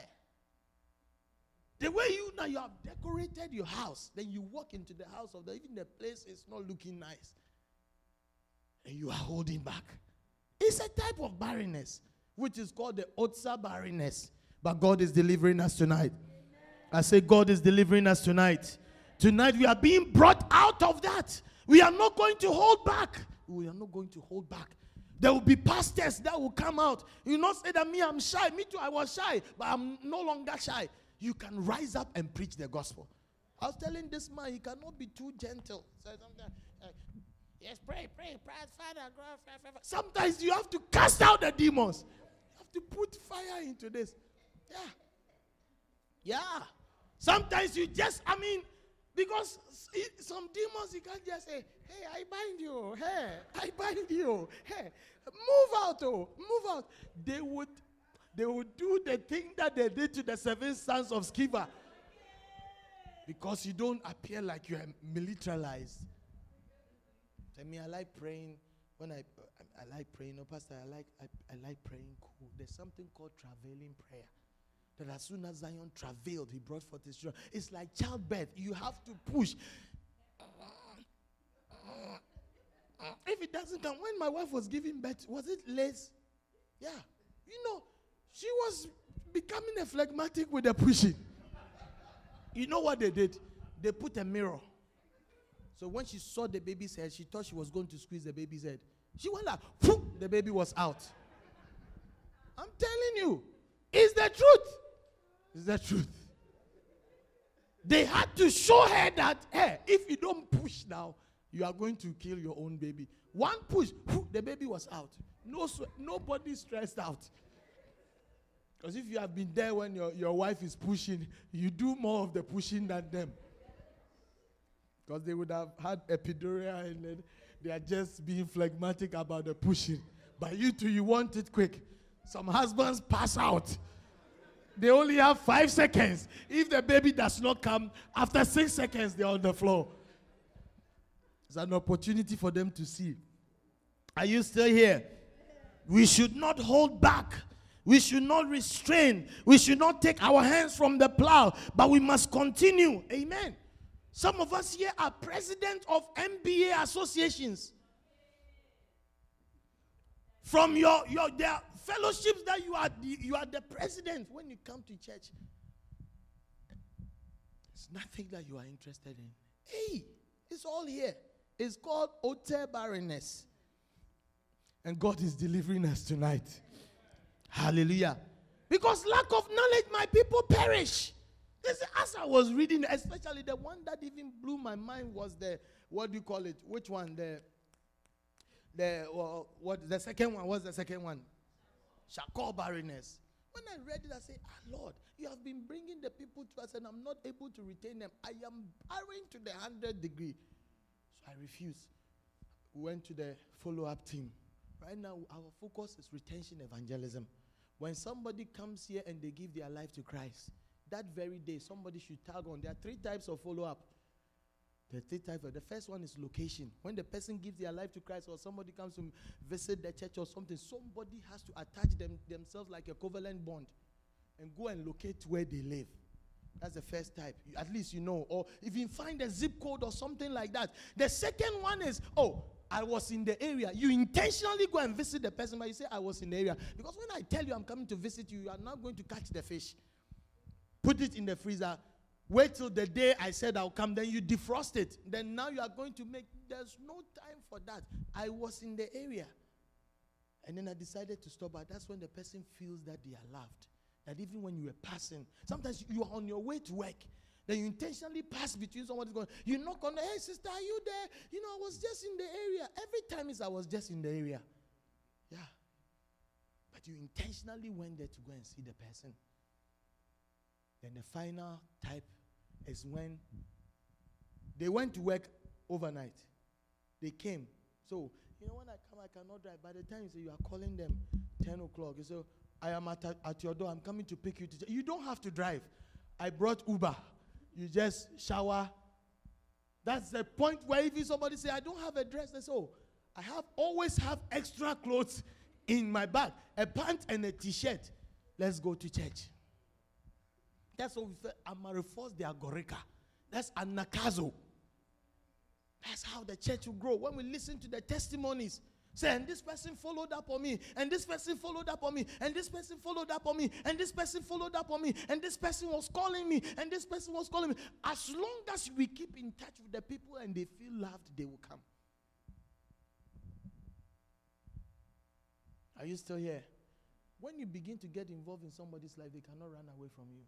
The way you now you have decorated your house, then you walk into the house of the even the place is not looking nice. And you are holding back. It's a type of barrenness, which is called the Otsa barrenness. But God is delivering us tonight. I say, God is delivering us tonight. Tonight we are being brought out of that. We are not going to hold back. We are not going to hold back. There will be pastors that will come out. You not say that me, I'm shy. Me too, I was shy, but I'm no longer shy. You can rise up and preach the gospel. I was telling this man, he cannot be too gentle. Yes, pray, pray, pray, Father, God. Sometimes you have to cast out the demons. You have to put fire into this. Yeah. Yeah. Sometimes you just, I mean, because some demons you can't just say, hey, I bind you. Hey, I bind you. Hey, move out, oh, move out. They would they would do the thing that they did to the seven sons of Sceva. Because you don't appear like you are militarized. Tell me, I like praying. When I, I, I like praying, no, Pastor, I like, I, I like praying cool. There's something called traveling prayer. As soon as Zion travailed, he brought forth his children. It's like childbirth. You have to push. If it doesn't come, when my wife was giving birth, was it late? Yeah. You know, she was becoming a phlegmatic with the pushing. You know what they did? They put a mirror. So when she saw the baby's head, she thought she was going to squeeze the baby's head. She went like, "Phew," the baby was out. I'm telling you, it's the truth. It's the truth. They had to show her that, hey, if you don't push now, you are going to kill your own baby. One push, the baby was out. No, nobody stressed out. Because if you have been there when your, your wife is pushing, you do more of the pushing than them. Because they would have had epidural and then they are just being phlegmatic about the pushing. But you too, you want it quick. Some husbands pass out. They only have five seconds. If the baby does not come, after six seconds, they're on the floor. It's an opportunity for them to see. Are you still here? We should not hold back. We should not restrain. We should not take our hands from the plow, but we must continue. Amen. Some of us here are president of MBA associations. From your, your their fellowships that you are the, you are the president when you come to church. It's nothing that you are interested in. Hey, it's all here. It's called Otsa barrenness. And God is delivering us tonight. Hallelujah. Because lack of knowledge, my people perish. This, as I was reading, especially the one that even blew my mind was the what do you call it? Which one? The the uh, what? The second one. What's the second one? Shakol barrenness. When I read it, I said, ah, Lord, you have been bringing the people to us, and I'm not able to retain them. I am barren to the hundred degree. So I refuse. We went to the follow up team. Right now, our focus is retention evangelism. When somebody comes here and they give their life to Christ, that very day, somebody should tag on. There are three types of follow up. Are three types. Of, the first one is location. When the person gives their life to Christ or somebody comes to visit the church or something, somebody has to attach them, themselves like a covenant bond and go and locate where they live. That's the first type. At least you know. Or you find a zip code or something like that. The second one is, oh, I was in the area. You intentionally go and visit the person, but you say, I was in the area. Because when I tell you I'm coming to visit you, you are not going to catch the fish. Put it in the freezer. Wait till the day I said I'll come. Then you defrost it. Then now you are going to make. There's no time for that. I was in the area. And then I decided to stop. But that's when the person feels that they are loved. That even when you were passing, sometimes you are on your way to work. Then you intentionally pass between somebody's going. You knock on the hey sister, are you there? You know, I was just in the area. Every time is I was just in the area. Yeah. But you intentionally went there to go and see the person. Then the final type is when they went to work overnight. They came. So, you know, when I come, I cannot drive. By the time you say you are calling them 10 o'clock, you say, I am at, at your door. I'm coming to pick you. To you don't have to drive. I brought Uber. You just shower. That's the point where even somebody say, I don't have a dress. They say, oh, I have always have extra clothes in my bag. A pant and a t-shirt. Let's go to church. That's what we felt. Amarifos de Agorica. That's Anagkazo. That's how the church will grow. When we listen to the testimonies, say, and this person followed up on me, and this person followed up on me, and this person followed up on me, and this person followed up on me, and this person was calling me, and this person was calling me. As long as we keep in touch with the people and they feel loved, they will come. Are you still here? When you begin to get involved in somebody's life, they cannot run away from you.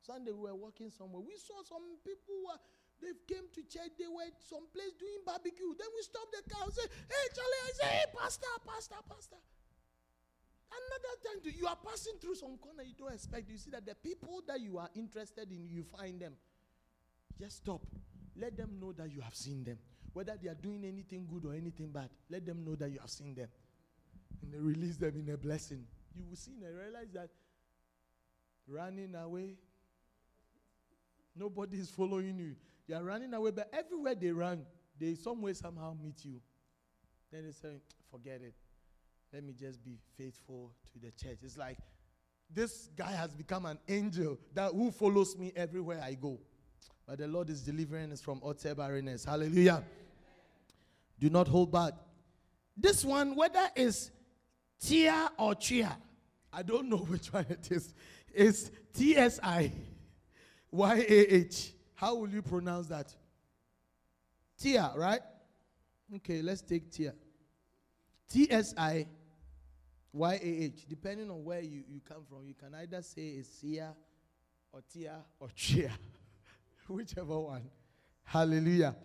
Sunday we were walking somewhere. We saw some people were, they came to church, they were someplace doing barbecue. Then we stopped the car and said, Hey Charlie, I say, Hey Pastor, Pastor, Pastor. Another time to, you are passing through some corner you don't expect. You see that the people that you are interested in, you find them. Just stop. Let them know that you have seen them. Whether they are doing anything good or anything bad, let them know that you have seen them. And then release them in a blessing. You will see and realize that running away, nobody is following you. They are running away, but everywhere they run, they some way somehow meet you. Then they say, forget it. Let me just be faithful to the church. It's like this guy has become an angel that who follows me everywhere I go. But the Lord is delivering us from Otsa barrenness. Hallelujah. Do not hold back. This one, whether it's Tia or Chia, I don't know which one it is. It's T S I Y A H. How will you pronounce that? Tia, right? Okay, let's take Tia. T S I Y A H. Depending on where you, you come from, you can either say it's Tia or Tia or Chia. Whichever one. Hallelujah.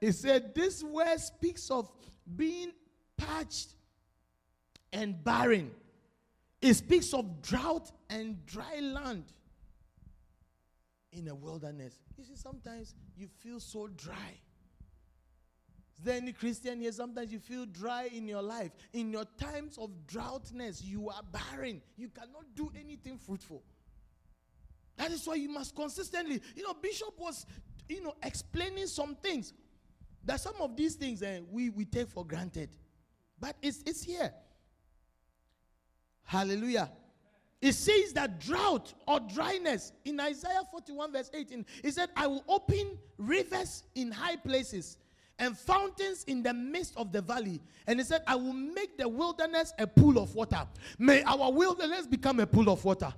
It said this word speaks of being parched and barren. It speaks of drought and dry land in a wilderness. You see, sometimes you feel so dry. Is there any Christian here? Sometimes you feel dry in your life. In your times of droughtness, you are barren. You cannot do anything fruitful. That is why you must consistently, you know, Bishop was, you know, explaining some things. That some of these things eh, we, we take for granted. But it's, it's here. Hallelujah. It says that drought or dryness in Isaiah 41, verse 18, he said, I will open rivers in high places and fountains in the midst of the valley. And he said, I will make the wilderness a pool of water. May our wilderness become a pool of water.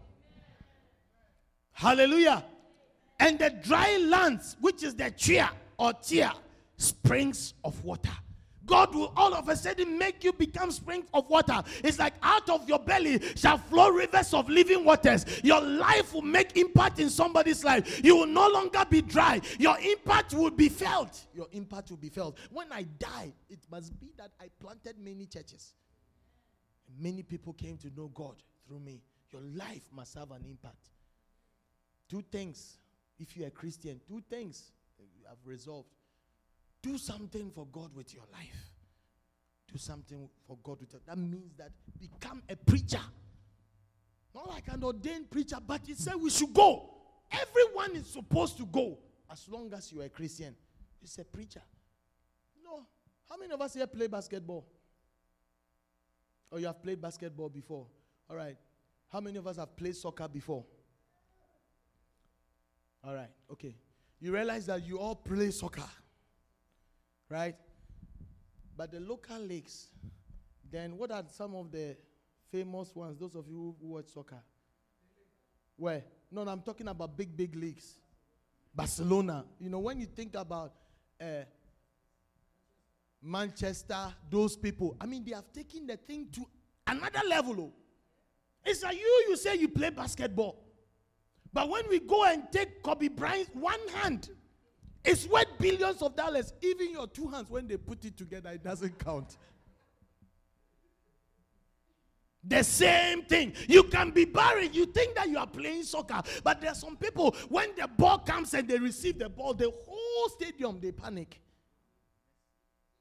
Hallelujah. And the dry lands, which is the chia or tia, springs of water. God will all of a sudden make you become springs of water. It's like out of your belly shall flow rivers of living waters. Your life will make impact in somebody's life. You will no longer be dry. Your impact will be felt. Your impact will be felt. When I die, it must be that I planted many churches. Many people came to know God through me. Your life must have an impact. Two things, if you're a Christian, two things you have resolved. Do something for God with your life. Do something for God with your That means that become a preacher. Not like an ordained preacher, but he said we should go. Everyone is supposed to go as long as you are a Christian. He's a preacher. No. How many of us here play basketball? Or you have played basketball before? All right. How many of us have played soccer before? All right. Okay. You realize that you all play soccer right? But the local leagues, then what are some of the famous ones? Those of you who watch soccer. Where? No, I'm talking about big, big leagues. Barcelona. You know, when you think about uh, Manchester, those people, I mean, they have taken the thing to another level. Oh. It's like you, you say you play basketball. But when we go and take Kobe Bryant's one hand, it's worth billions of dollars. Even your two hands, when they put it together, it doesn't count. The same thing. You can be buried. You think that you are playing soccer, but there are some people when the ball comes and they receive the ball, the whole stadium they panic.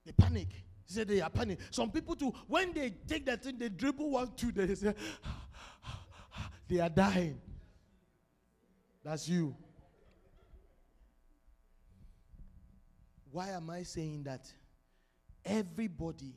They panic. They say they are panic. Some people too, when they take that thing, they dribble one, two, they say they are dying. That's you. Why am I saying that? Everybody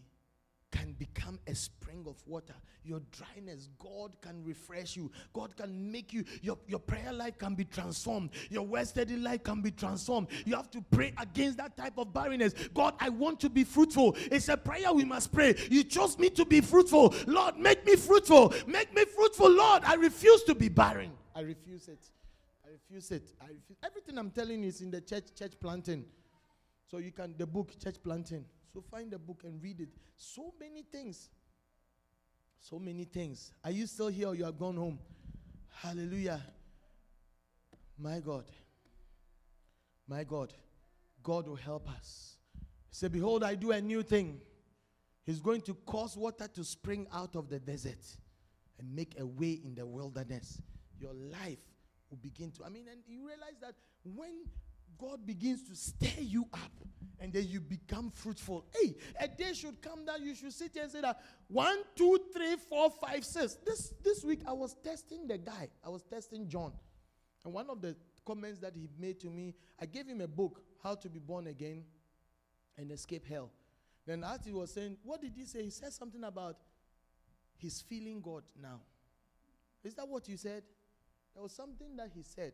can become a spring of water. Your dryness, God can refresh you. God can make you, your, your prayer life can be transformed. Your word study life can be transformed. You have to pray against that type of barrenness. God, I want to be fruitful. It's a prayer we must pray. You chose me to be fruitful. Lord, make me fruitful. Make me fruitful. Lord, I refuse to be barren. I refuse it. I refuse it. I refuse. Everything I'm telling you is in the church, church planting. So you can, the book, Church Planting. So find the book and read it. So many things. So many things. Are you still here or you have gone home? Hallelujah. My God. My God. God will help us. Say, Behold, I do a new thing. He's going to cause water to spring out of the desert and make a way in the wilderness. Your life will begin to. I mean, and you realize that when God begins to stir you up and then you become fruitful. Hey, a day should come that you should sit here and say that one, two, three, four, five, six. This this week I was testing the guy. I was testing John. And one of the comments that he made to me, I gave him a book, How to Be Born Again and Escape Hell. Then as he was saying, what did he say? He said something about he's feeling God now. Is that what you said? There was something that he said.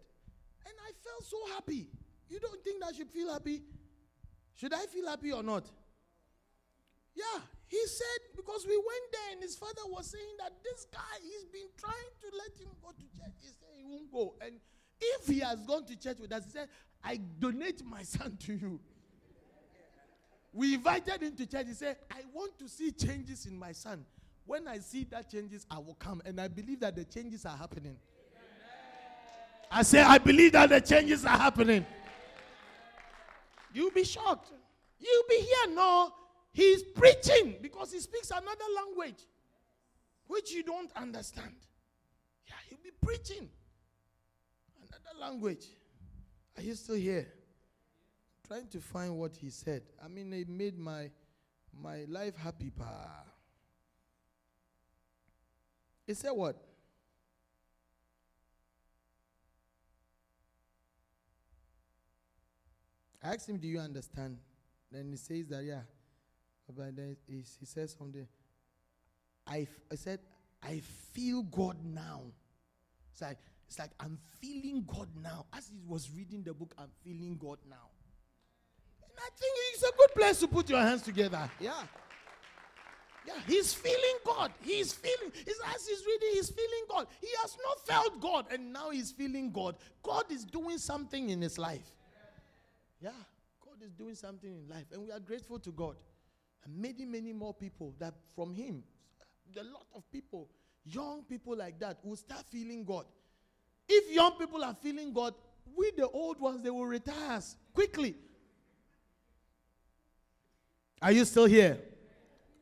And I felt so happy. You don't think that should feel happy? Should I feel happy or not? Yeah, he said because we went there and his father was saying that this guy he's been trying to let him go to church. He said he won't go. And if he has gone to church with us, he said, I donate my son to you. We invited him to church. He said, I want to see changes in my son. When I see that changes, I will come. And I believe that the changes are happening. I say, I believe that the changes are happening. You'll be shocked. You'll be here. No, he's preaching because he speaks another language which you don't understand. Yeah, he'll be preaching another language. Are you still here? Trying to find what he said. I mean, it made my my life happy, pa. He said what? I asked him, Do you understand? Then he says that, yeah. But then he, he says something. I, I said, I feel God now. It's like, it's like I'm feeling God now. As he was reading the book, I'm feeling God now. And I think it's a good place to put your hands together. Yeah. Yeah, he's feeling God. He's feeling, he's, as he's reading, he's feeling God. He has not felt God, and now he's feeling God. God is doing something in his life. Yeah, God is doing something in life, and we are grateful to God. And many, many more people that from Him, a lot of people, young people like that, will start feeling God. If young people are feeling God, we, the old ones, they will retire us quickly. Are you still here?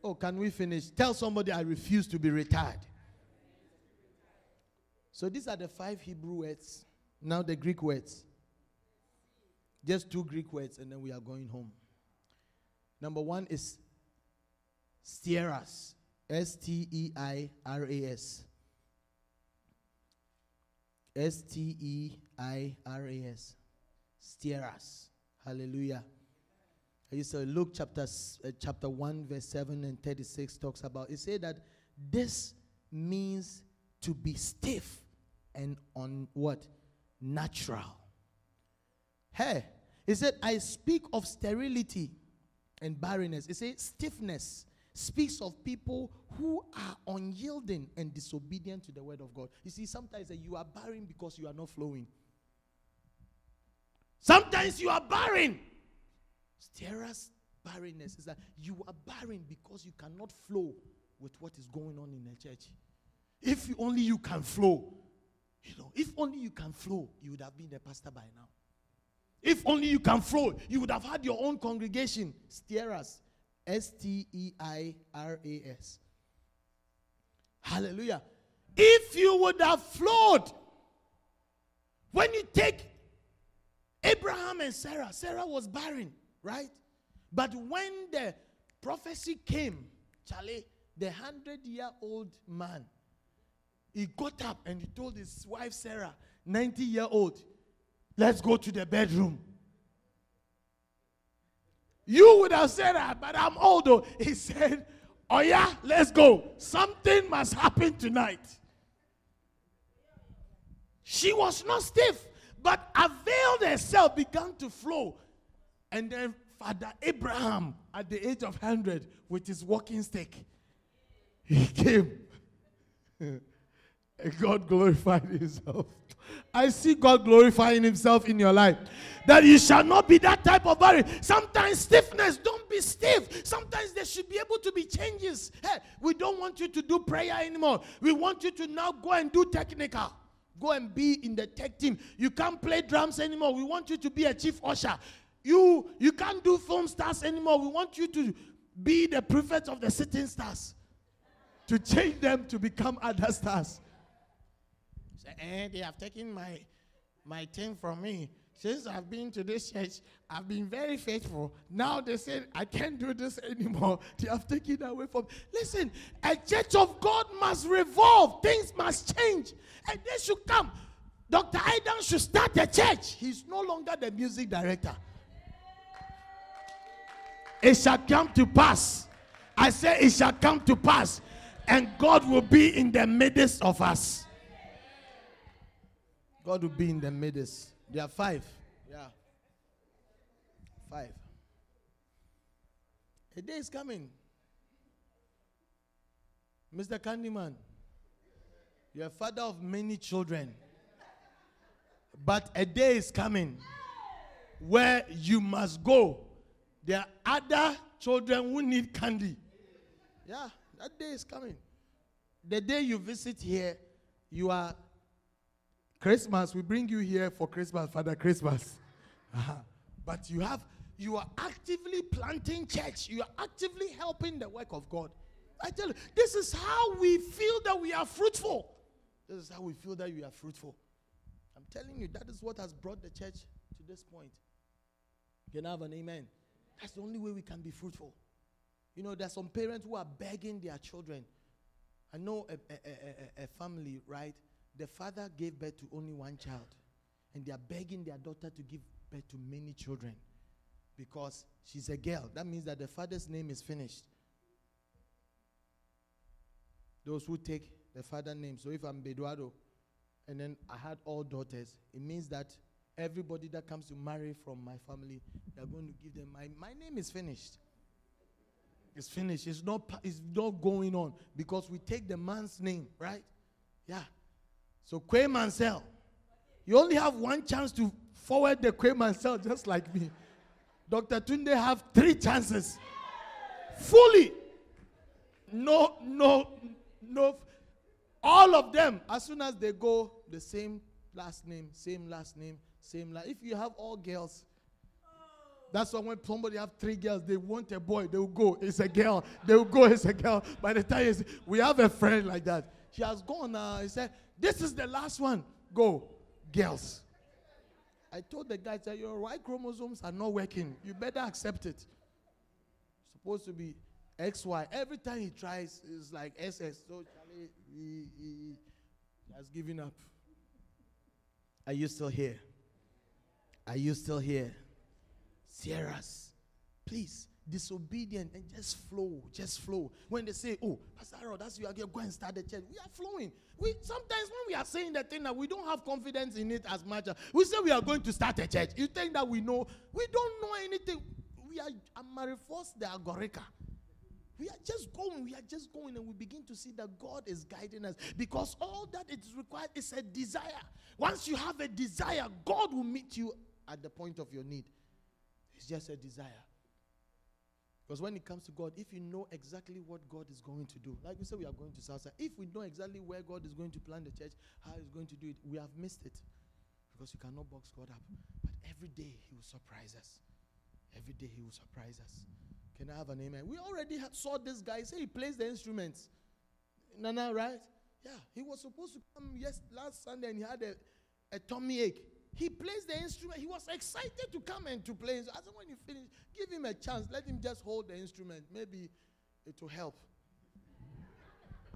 Oh, can we finish? Tell somebody I refuse to be retired. So these are the five Hebrew words. Now the Greek words. Just two Greek words, and then we are going home. Number one is steiras. S T E I R A S. S T E I R A S. Steiras. Hallelujah. Used to Luke chapter, uh, chapter 1, verse 7 and 36 talks about it. said that this means to be stiff and on what? Natural. Hey, he said, I speak of sterility and barrenness. He said, stiffness speaks of people who are unyielding and disobedient to the word of God. You see, sometimes uh, you are barren because you are not flowing. Sometimes you are barren. Steiras barrenness is that you are barren because you cannot flow with what is going on in the church. If you- only you can flow, you know, if only you can flow, you would have been a pastor by now. If only you can flow, you would have had your own congregation. Steiras. S T E I R A S. Hallelujah. If you would have flowed, when you take Abraham and Sarah, Sarah was barren, right? But when the prophecy came, Charlie, the hundred year old man, he got up and he told his wife Sarah, 90 year old, let's go to the bedroom. You would have said that, but I'm old though. He said, Oh yeah, let's go. Something must happen tonight. She was not stiff, but availed herself, began to flow. And then Father Abraham, at the age of 100, with his walking stick, he came. God glorified himself. I see God glorifying himself in your life. That you shall not be that type of body. Sometimes stiffness, don't be stiff. Sometimes there should be able to be changes. Hey, we don't want you to do prayer anymore. We want you to now go and do technical. Go and be in the tech team. You can't play drums anymore. We want you to be a chief usher. You you can't do film stars anymore. We want you to be the prefect of the sitting stars. To change them to become other stars. Say, eh, they have taken my my thing from me. Since I've been to this church, I've been very faithful. Now they say I can't do this anymore. They have taken it away from. Listen, a church of God must revolve. Things must change, and they should come. Dr. Aidan should start a church. He's no longer the music director. It shall come to pass. I say it shall come to pass, and God will be in the midst of us. God will be in the midst. There are five. Yeah. Five. A day is coming. Mr. Candyman, you're a father of many children. But a day is coming where you must go. There are other children who need candy. Yeah, that day is coming. The day you visit here, you are Christmas. We bring you here for Christmas, Father Christmas. Uh-huh. But you have you are actively planting church. You are actively helping the work of God. I tell you, this is how we feel that we are fruitful. This is how we feel that we are fruitful. I'm telling you, that is what has brought the church to this point. Can have an amen? That's the only way we can be fruitful. You know, there's some parents who are begging their children. I know a, a, a, a, family, right? The father gave birth to only one child, and they are begging their daughter to give birth to many children because she's a girl. That means that the father's name is finished. Those who take the father name. So if I'm Beduado and then I had all daughters, it means that everybody that comes to marry from my family, they're going to give them my my name is finished. It's finished. It's not it's not going on because we take the man's name, right? Yeah. So Quay Mansell, you only have one chance to forward the Mansell, just like me. Dr. Tunde have three chances. Fully. No, no, no. All of them, as soon as they go, the same last name, same last name, same last. If you have all girls, that's why when somebody have three girls, they want a boy, they will go, it's a girl. They will go, it's a girl. By the time we have a friend like that. She has gone now. Uh, he said, This is the last one. Go, girls. I told the guy that your Y chromosomes are not working. You better accept it. supposed to be XY. Every time he tries, it's like SS. So Charlie, he, he has given up. Are you still here? Are you still here? Sierras, please, disobedient and just flow, just flow. When they say, "Oh, Pastor Harold, that's you are go and start the church," we are flowing. We sometimes when we are saying the thing that we don't have confidence in it as much. We say we are going to start a church. You think that we know? We don't know anything. We are Amarifos the Agorica. We are just going, we are just going, and we begin to see that God is guiding us because all that is required is a desire. Once you have a desire, God will meet you at the point of your need. It's just a desire. Because when it comes to God, if you know exactly what God is going to do, like we say we are going to Southside. If we know exactly where God is going to plant the church, how He's going to do it, we have missed it. Because you cannot box God up. But every day He will surprise us. Every day He will surprise us. Can I have an amen? We already saw this guy say he plays the instruments. Nana, right? Yeah, he was supposed to come yes last Sunday and he had a, a tummy ache. He plays the instrument. He was excited to come and to play. So I said, when you finish, give him a chance. Let him just hold the instrument. Maybe it will help.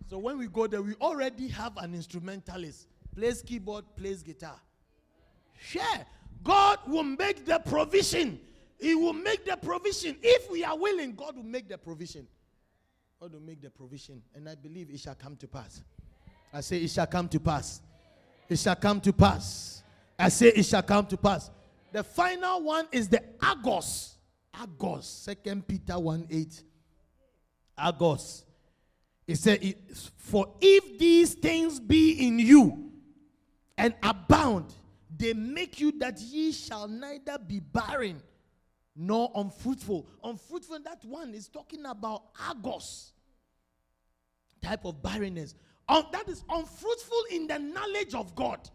so when we go there, we already have an instrumentalist. Plays keyboard, plays guitar. Share. God will make the provision. He will make the provision. If we are willing, God will make the provision. God will make the provision. And I believe it shall come to pass. I say it shall come to pass. It shall come to pass. I say it shall come to pass. The final one is the Argos. Argos. Second Peter 1 8. Argos. It said, For if these things be in you and abound, they make you that ye shall neither be barren nor unfruitful. Unfruitful, that one is talking about Argos type of barrenness. Um, that is unfruitful in the knowledge of God.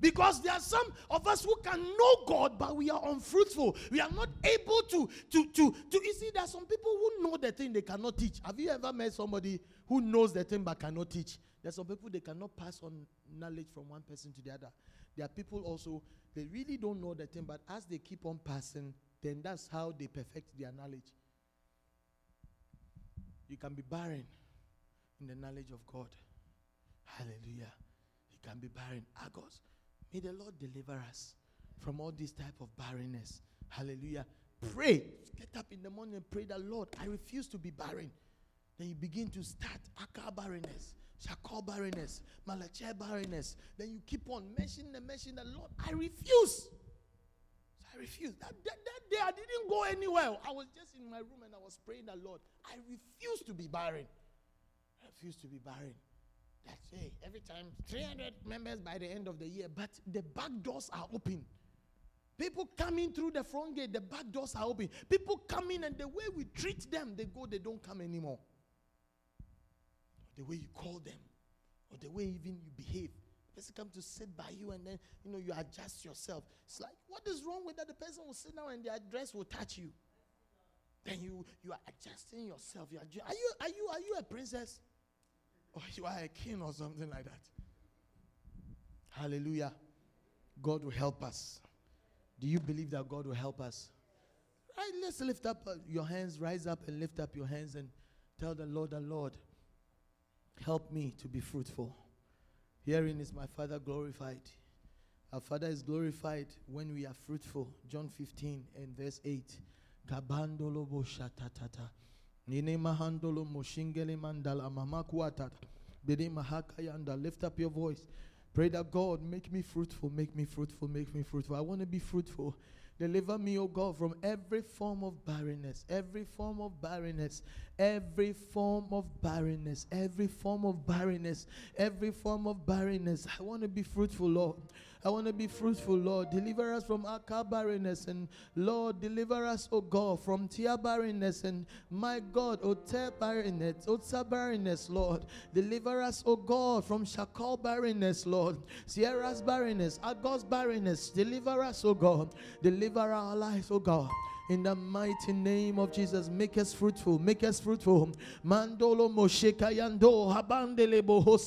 Because there are some of us who can know God, but we are unfruitful. We are not able to, to, to, to. You see, there are some people who know the thing they cannot teach. Have you ever met somebody who knows the thing but cannot teach? There are some people they cannot pass on knowledge from one person to the other. There are people also, they really don't know the thing, but as they keep on passing, then that's how they perfect their knowledge. You can be barren in the knowledge of God. Hallelujah. You can be barren. Argos. May the Lord deliver us from all this type of barrenness. Hallelujah. Pray. Get up in the morning and pray that, Lord, I refuse to be barren. Then you begin to start Aqar barrenness. Shakal barrenness, Malachi barrenness. Then you keep on mentioning and mentioning the Lord. I refuse. So I refuse. That, that, that day I didn't go anywhere. I was just in my room and I was praying the Lord. I refuse to be barren. I refuse to be barren. That's hey, every time 300 members by the end of the year, but the back doors are open. People coming through the front gate, the back doors are open. People come in and the way we treat them, they go, they don't come anymore. The way you call them, or the way even you behave. The person come to sit by you and then you know you adjust yourself. It's like, what is wrong with that? The person will sit down and their dress will touch you. Then you you are adjusting yourself. You are, are you are you are you a princess? Or you are a king or something like that. Hallelujah. God will help us. Do you believe that God will help us? Right, let's lift up uh, your hands, rise up and lift up your hands and tell the Lord, the Lord, help me to be fruitful. Herein is my Father glorified. Our Father is glorified when we are fruitful. John 15 and verse 8. Lift up your voice. Pray that God make me fruitful, make me fruitful, make me fruitful. I want to be fruitful. Deliver me, O God, from every form of barrenness, every form of barrenness, every form of barrenness, every form of barrenness, every form of barrenness. I want to be fruitful, Lord. I want to be fruitful, Lord. Deliver us from our barrenness, and Lord, deliver us, O God, from tear barrenness, and my God, O tear barrenness, O tear barrenness, Lord. Deliver us, O God, from shakal barrenness, Lord. Sierra's barrenness, Argos barrenness. Deliver us, O God. Deliver our lives, O God. In the mighty name of Jesus, make us fruitful, make us fruitful. Mandolo mosheka yando habandele boho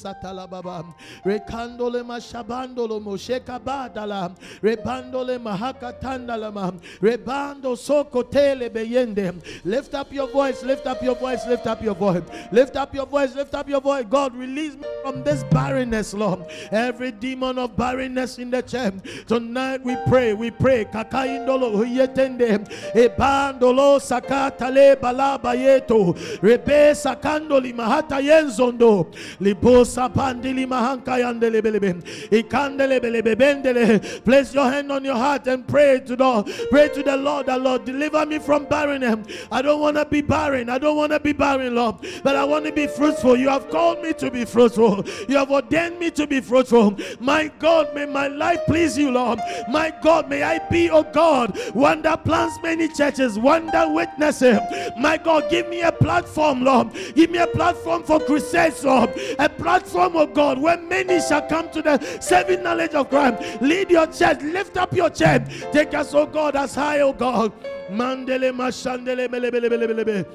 baba. Rekandole mashabandolo mosheka badala. Rebandole mahaka tandalama. Rebando sokotele beyende. Lift up your voice, lift up your voice, lift up your voice. Lift up your voice, lift up your voice. God, release me from this barrenness, Lord. Every demon of barrenness in the church. Tonight we pray, we pray. Kakaindolo huyetende. Ebandolo sakatale balaba yeto. Rebe sakandoli mahata yenzondo. Libosa pandili mahanka yandele belebe. Ikandele belebe bendele. Place your hand on your heart and pray to the pray to the Lord. The Lord deliver me from barrenness. I don't want to be barren. I don't want to be barren, Lord. But I want to be fruitful. You have called me to be fruitful. You have ordained me to be fruitful. My God, may my life please you, Lord. My God, may I be, oh God, one that plants many churches, one that witnesses. My God, give me a platform, Lord. Give me a platform for crusades, Lord. A platform, of God, where many shall come to the saving knowledge of Christ. Lead your church, lift up your church. Take us, oh God, as high, oh God. Mandele mashandele bele bele bele bele bele.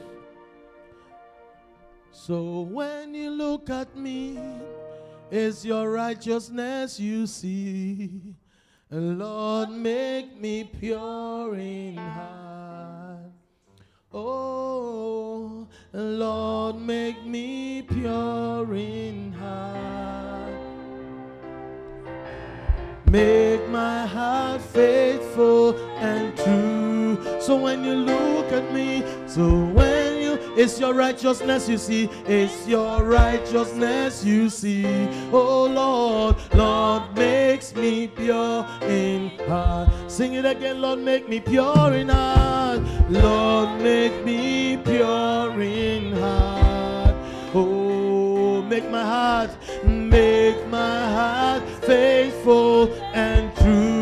So when you look at me, it's your righteousness you see. Lord, make me pure in heart. Oh, Lord, make me pure in heart. Make my heart faithful and true. So when you look at me, so when it's your righteousness you see, it's your righteousness you see. Oh Lord, Lord makes me pure in heart. Sing it again, Lord, make me pure in heart. Lord, make me pure in heart. Oh, make my heart, make my heart faithful and true.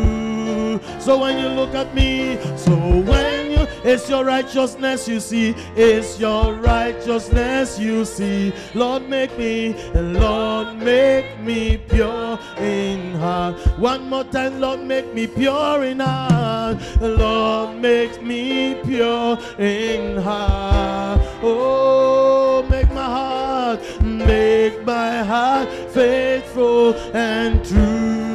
So when you look at me, so when you, it's your righteousness you see, it's your righteousness you see. Lord, make me, Lord, make me pure in heart. One more time, Lord, make me pure in heart. Lord, make me pure in heart. Oh, make my heart, make my heart faithful and true.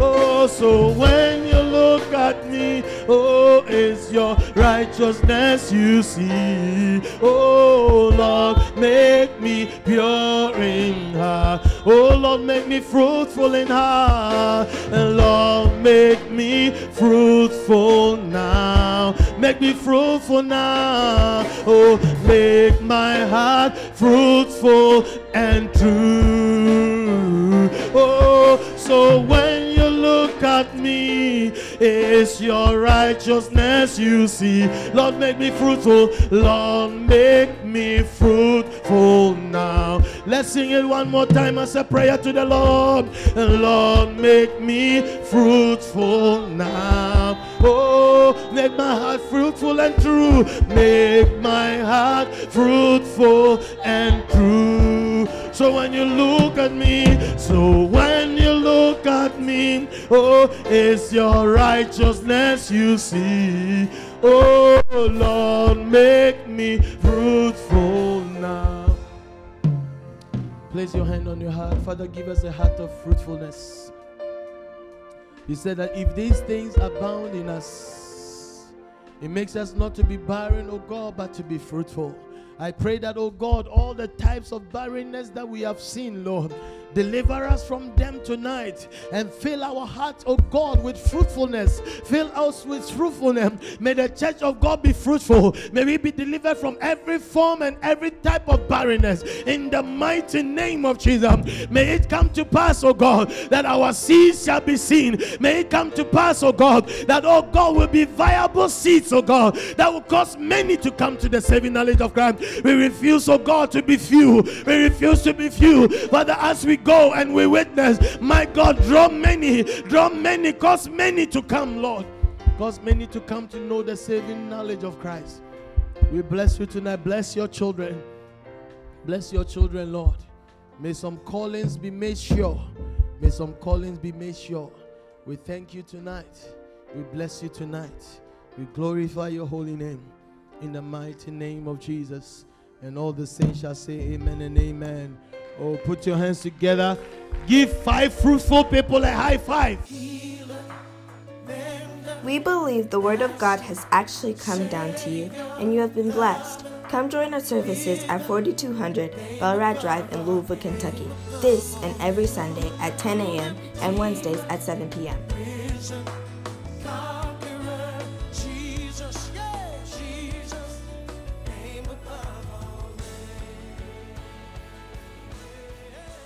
Oh, so when you look at me, oh, it's your righteousness you see. Oh, Lord, make me pure in heart. Oh, Lord, make me fruitful in heart. And Lord, make me fruitful now. now. Make me fruitful now. Oh, make my heart fruitful and true. Oh, so when you look at me, it's your righteousness you see. Lord, make me fruitful. Lord, make me fruitful now. Let's sing it one more time as a prayer to the Lord. Lord, make me fruitful now. Oh, make my heart fruitful and true. Make my heart fruitful and true. So when you look at me, so when you look at me, oh, it's your righteousness you see. Oh Lord, make me fruitful now. Place your hand on your heart. Father, give us a heart of fruitfulness. He said that if these things abound in us, it makes us not to be barren, oh God, but to be fruitful. I pray that, oh God, all the types of barrenness that we have seen, Lord, deliver us from them tonight and fill our hearts, oh God, with fruitfulness. Fill us with fruitfulness. May the church of God be fruitful. May we be delivered from every form and every type of barrenness in the mighty name of Jesus. May it come to pass, oh God, that our seeds shall be seen. May it come to pass, oh God, that, oh God, will be viable seeds, oh God, that will cause many to come to the saving knowledge of Christ. We refuse, oh God, to be few. We refuse to be few. Father, as we go and we witness, my God, draw many, draw many, cause many to come, Lord. Cause many to come to know the saving knowledge of Christ. We bless you tonight. Bless your children. Bless your children, Lord. May some callings be made sure. May some callings be made sure. We thank you tonight. We bless you tonight. We glorify your holy name in the mighty name of Jesus. And all the saints shall say amen and amen. Oh, put your hands together. Give five fruitful people a high five. We believe the Word of God has actually come down to you, and you have been blessed. Come join our services at 4200 Belrad Drive in Louisville, Kentucky, this and every Sunday at 10 a.m. and Wednesdays at 7 p.m.